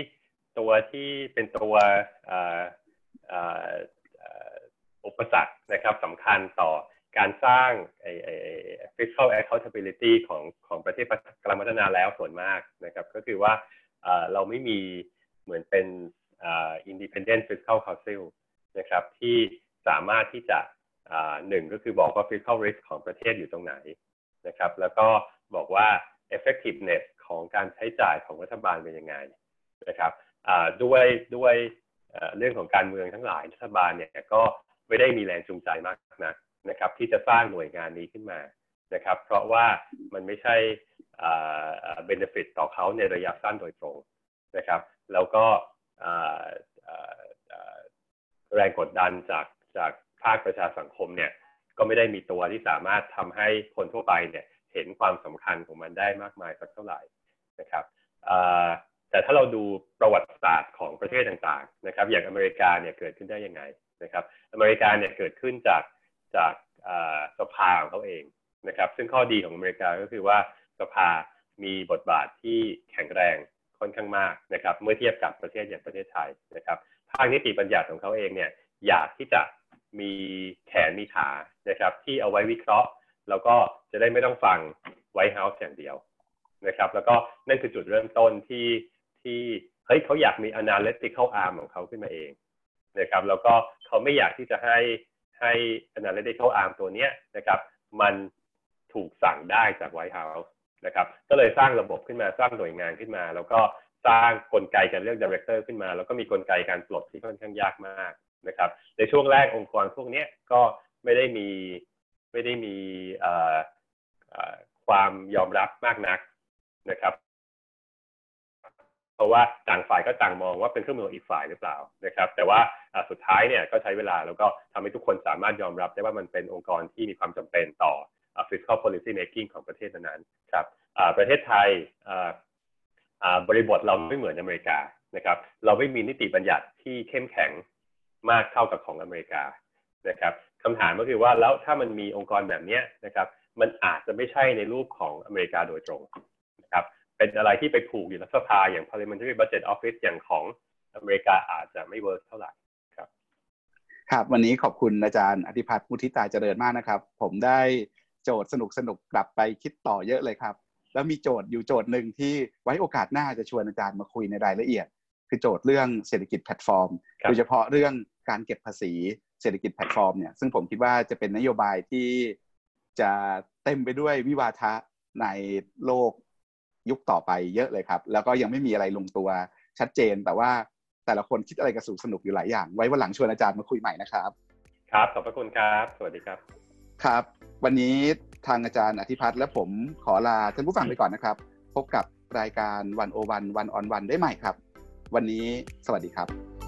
Speaker 2: ตัวที่เป็นตัวอุปสรรคนะครับสำคัญต่อการสร้าง fiscal accountability ของของประเทศกำลังพัฒนาแล้วส่วนมากนะครับ ก็คือว่าเราไม่มีเหมือนเป็น independent fiscal council นะครับที่สามารถที่จะ หนึ่งก็คือบอกว่า fiscal risk ของประเทศอยู่ตรงไหนนะครับ แล้วก็บอกว่า effectiveness ของการใช้จ่ายของรัฐบาลเป็นยังไงนะครับด้วยด้วยเรื่องของการเมืองทั้งหลายรัฐบาลเนี่ยก็ไม่ได้มีแรงจูงใจมากนะนะครับ ที่จะสร้างหน่วยงานนี้ขึ้นมานะครับ เพราะว่ามันไม่ใช่เบนฟิตต่อเขาในระยะสั้นโดยตรงนะครับ แล้วก็แรงกดดันจากจาก ภาคประชาสังคมเนี่ยก็ไม่ได้มีตัวที่สามารถทำให้คนทั่วไปเนี่ยเห็นความสำคัญของมันได้มากมายสักเท่าไหร่นะครับแต่ถ้าเราดูประวัติศาสตร์ของประเทศต่างๆนะครับ อย่างอเมริกาเนี่ยเกิดขึ้นได้ยังไงนะครับ อเมริกาเนี่ยเกิดขึ้นจากจากสภาของเขาเองนะครับ ซึ่งข้อดีของอเมริกาก็คือว่าสภามีบทบาทที่แข็งแรงค่อนข้างมากนะครับ เมื่อเทียบกับประเทศอย่างประเทศไทยนะครับภาคนิติบัญญัติของเขาเองเนี่ยอยากที่จะ มีแขนมีขานะครับ ที่เอาไว้วิเคราะห์ แล้วก็จะได้ไม่ต้องฟัง White House อย่างเดียวนะครับ แล้วก็นั่นคือจุดเริ่มต้นที่ที่เฮ้ยเขาอยากมี analytical arm ของเขาขึ้นมาเองนะครับ แล้วก็เขาไม่อยากที่จะให้ให้ analytical arm ตัวเนี้ยนะครับ มันถูกสั่งได้จาก White House นะครับ ก็เลยสร้างระบบขึ้นมาสร้างหน่วยงานขึ้นมา แล้วก็สร้างกลไกการเลือก director ขึ้นมา แล้วก็มีกลไกการปลดที่ค่อนข้างยากมาก นะครับ ในช่วงแรกองค์กรพวกนี้ก็ไม่ได้มีไม่ได้มีความยอมรับมากนักนะครับ เพราะว่าต่างฝ่ายก็ต่างมองว่าเป็นเครื่องมืออีกฝ่ายหรือเปล่านะครับ แต่ว่าสุดท้ายเนี่ยก็ใช้เวลาแล้วก็ทำให้ทุกคนสามารถยอมรับได้ว่ามันเป็นองค์กรที่มีความจำเป็นต่อ fiscal policy making ของประเทศนั้นครับประเทศไทยบริบทเราไม่เหมือนอเมริกานะครับ เราไม่มีนิติบัญญัติที่เข้มแข็ง มากเท่ากับของอเมริกานะครับคำถามก็คือว่าแล้วถ้ามันมีองค์กรแบบนี้นะครับ มันอาจจะไม่ใช่ในรูปของอเมริกาโดยตรงนะครับเป็นอะไรที่ไปผูกอยู่ในสภาอย่าง parliamentary budget office อย่างของอเมริกาอาจจะไม่ work เท่าไหร่ครับ
Speaker 1: ครับ วันนี้ขอบคุณอาจารย์อธิภัทร มุทิตาเจริญมากนะครับ ผมได้โจทย์สนุกสนุกกลับไปคิดต่อเยอะเลยครับ แล้วมีโจทย์อยู่โจทย์หนึ่งที่ไว้โอกาสหน้าจะชวนอาจารย์มาคุยในรายละเอียด คือโจทย์เรื่องเศรษฐกิจแพลตฟอร์ม โดยเฉพาะเรื่องการเก็บภาษีเศรษฐกิจแพลตฟอร์มเนี่ยซึ่งผมคิดว่าจะเป็นนโยบายที่จะเต็มไปด้วยวิวาทะในโลกยุคต่อไปเยอะเลยครับ แล้วก็ยังไม่มีอะไรลงตัวชัดเจน แต่ว่าแต่ละคนคิดอะไรสนุกสนุกอยู่หลายอย่าง ไว้วันหลังชวนอาจารย์มาคุยใหม่นะครับ
Speaker 2: ครับ ขอบพระคุณครับ สวัสดีครับ
Speaker 1: ครับ วันนี้ทางอาจารย์อธิภัทรและผมขอลาท่านผู้ฟังไปก่อนนะครับ พบกับรายการวันโอวันวันออนวันได้ใหม่ครับ วันนี้สวัสดีครับ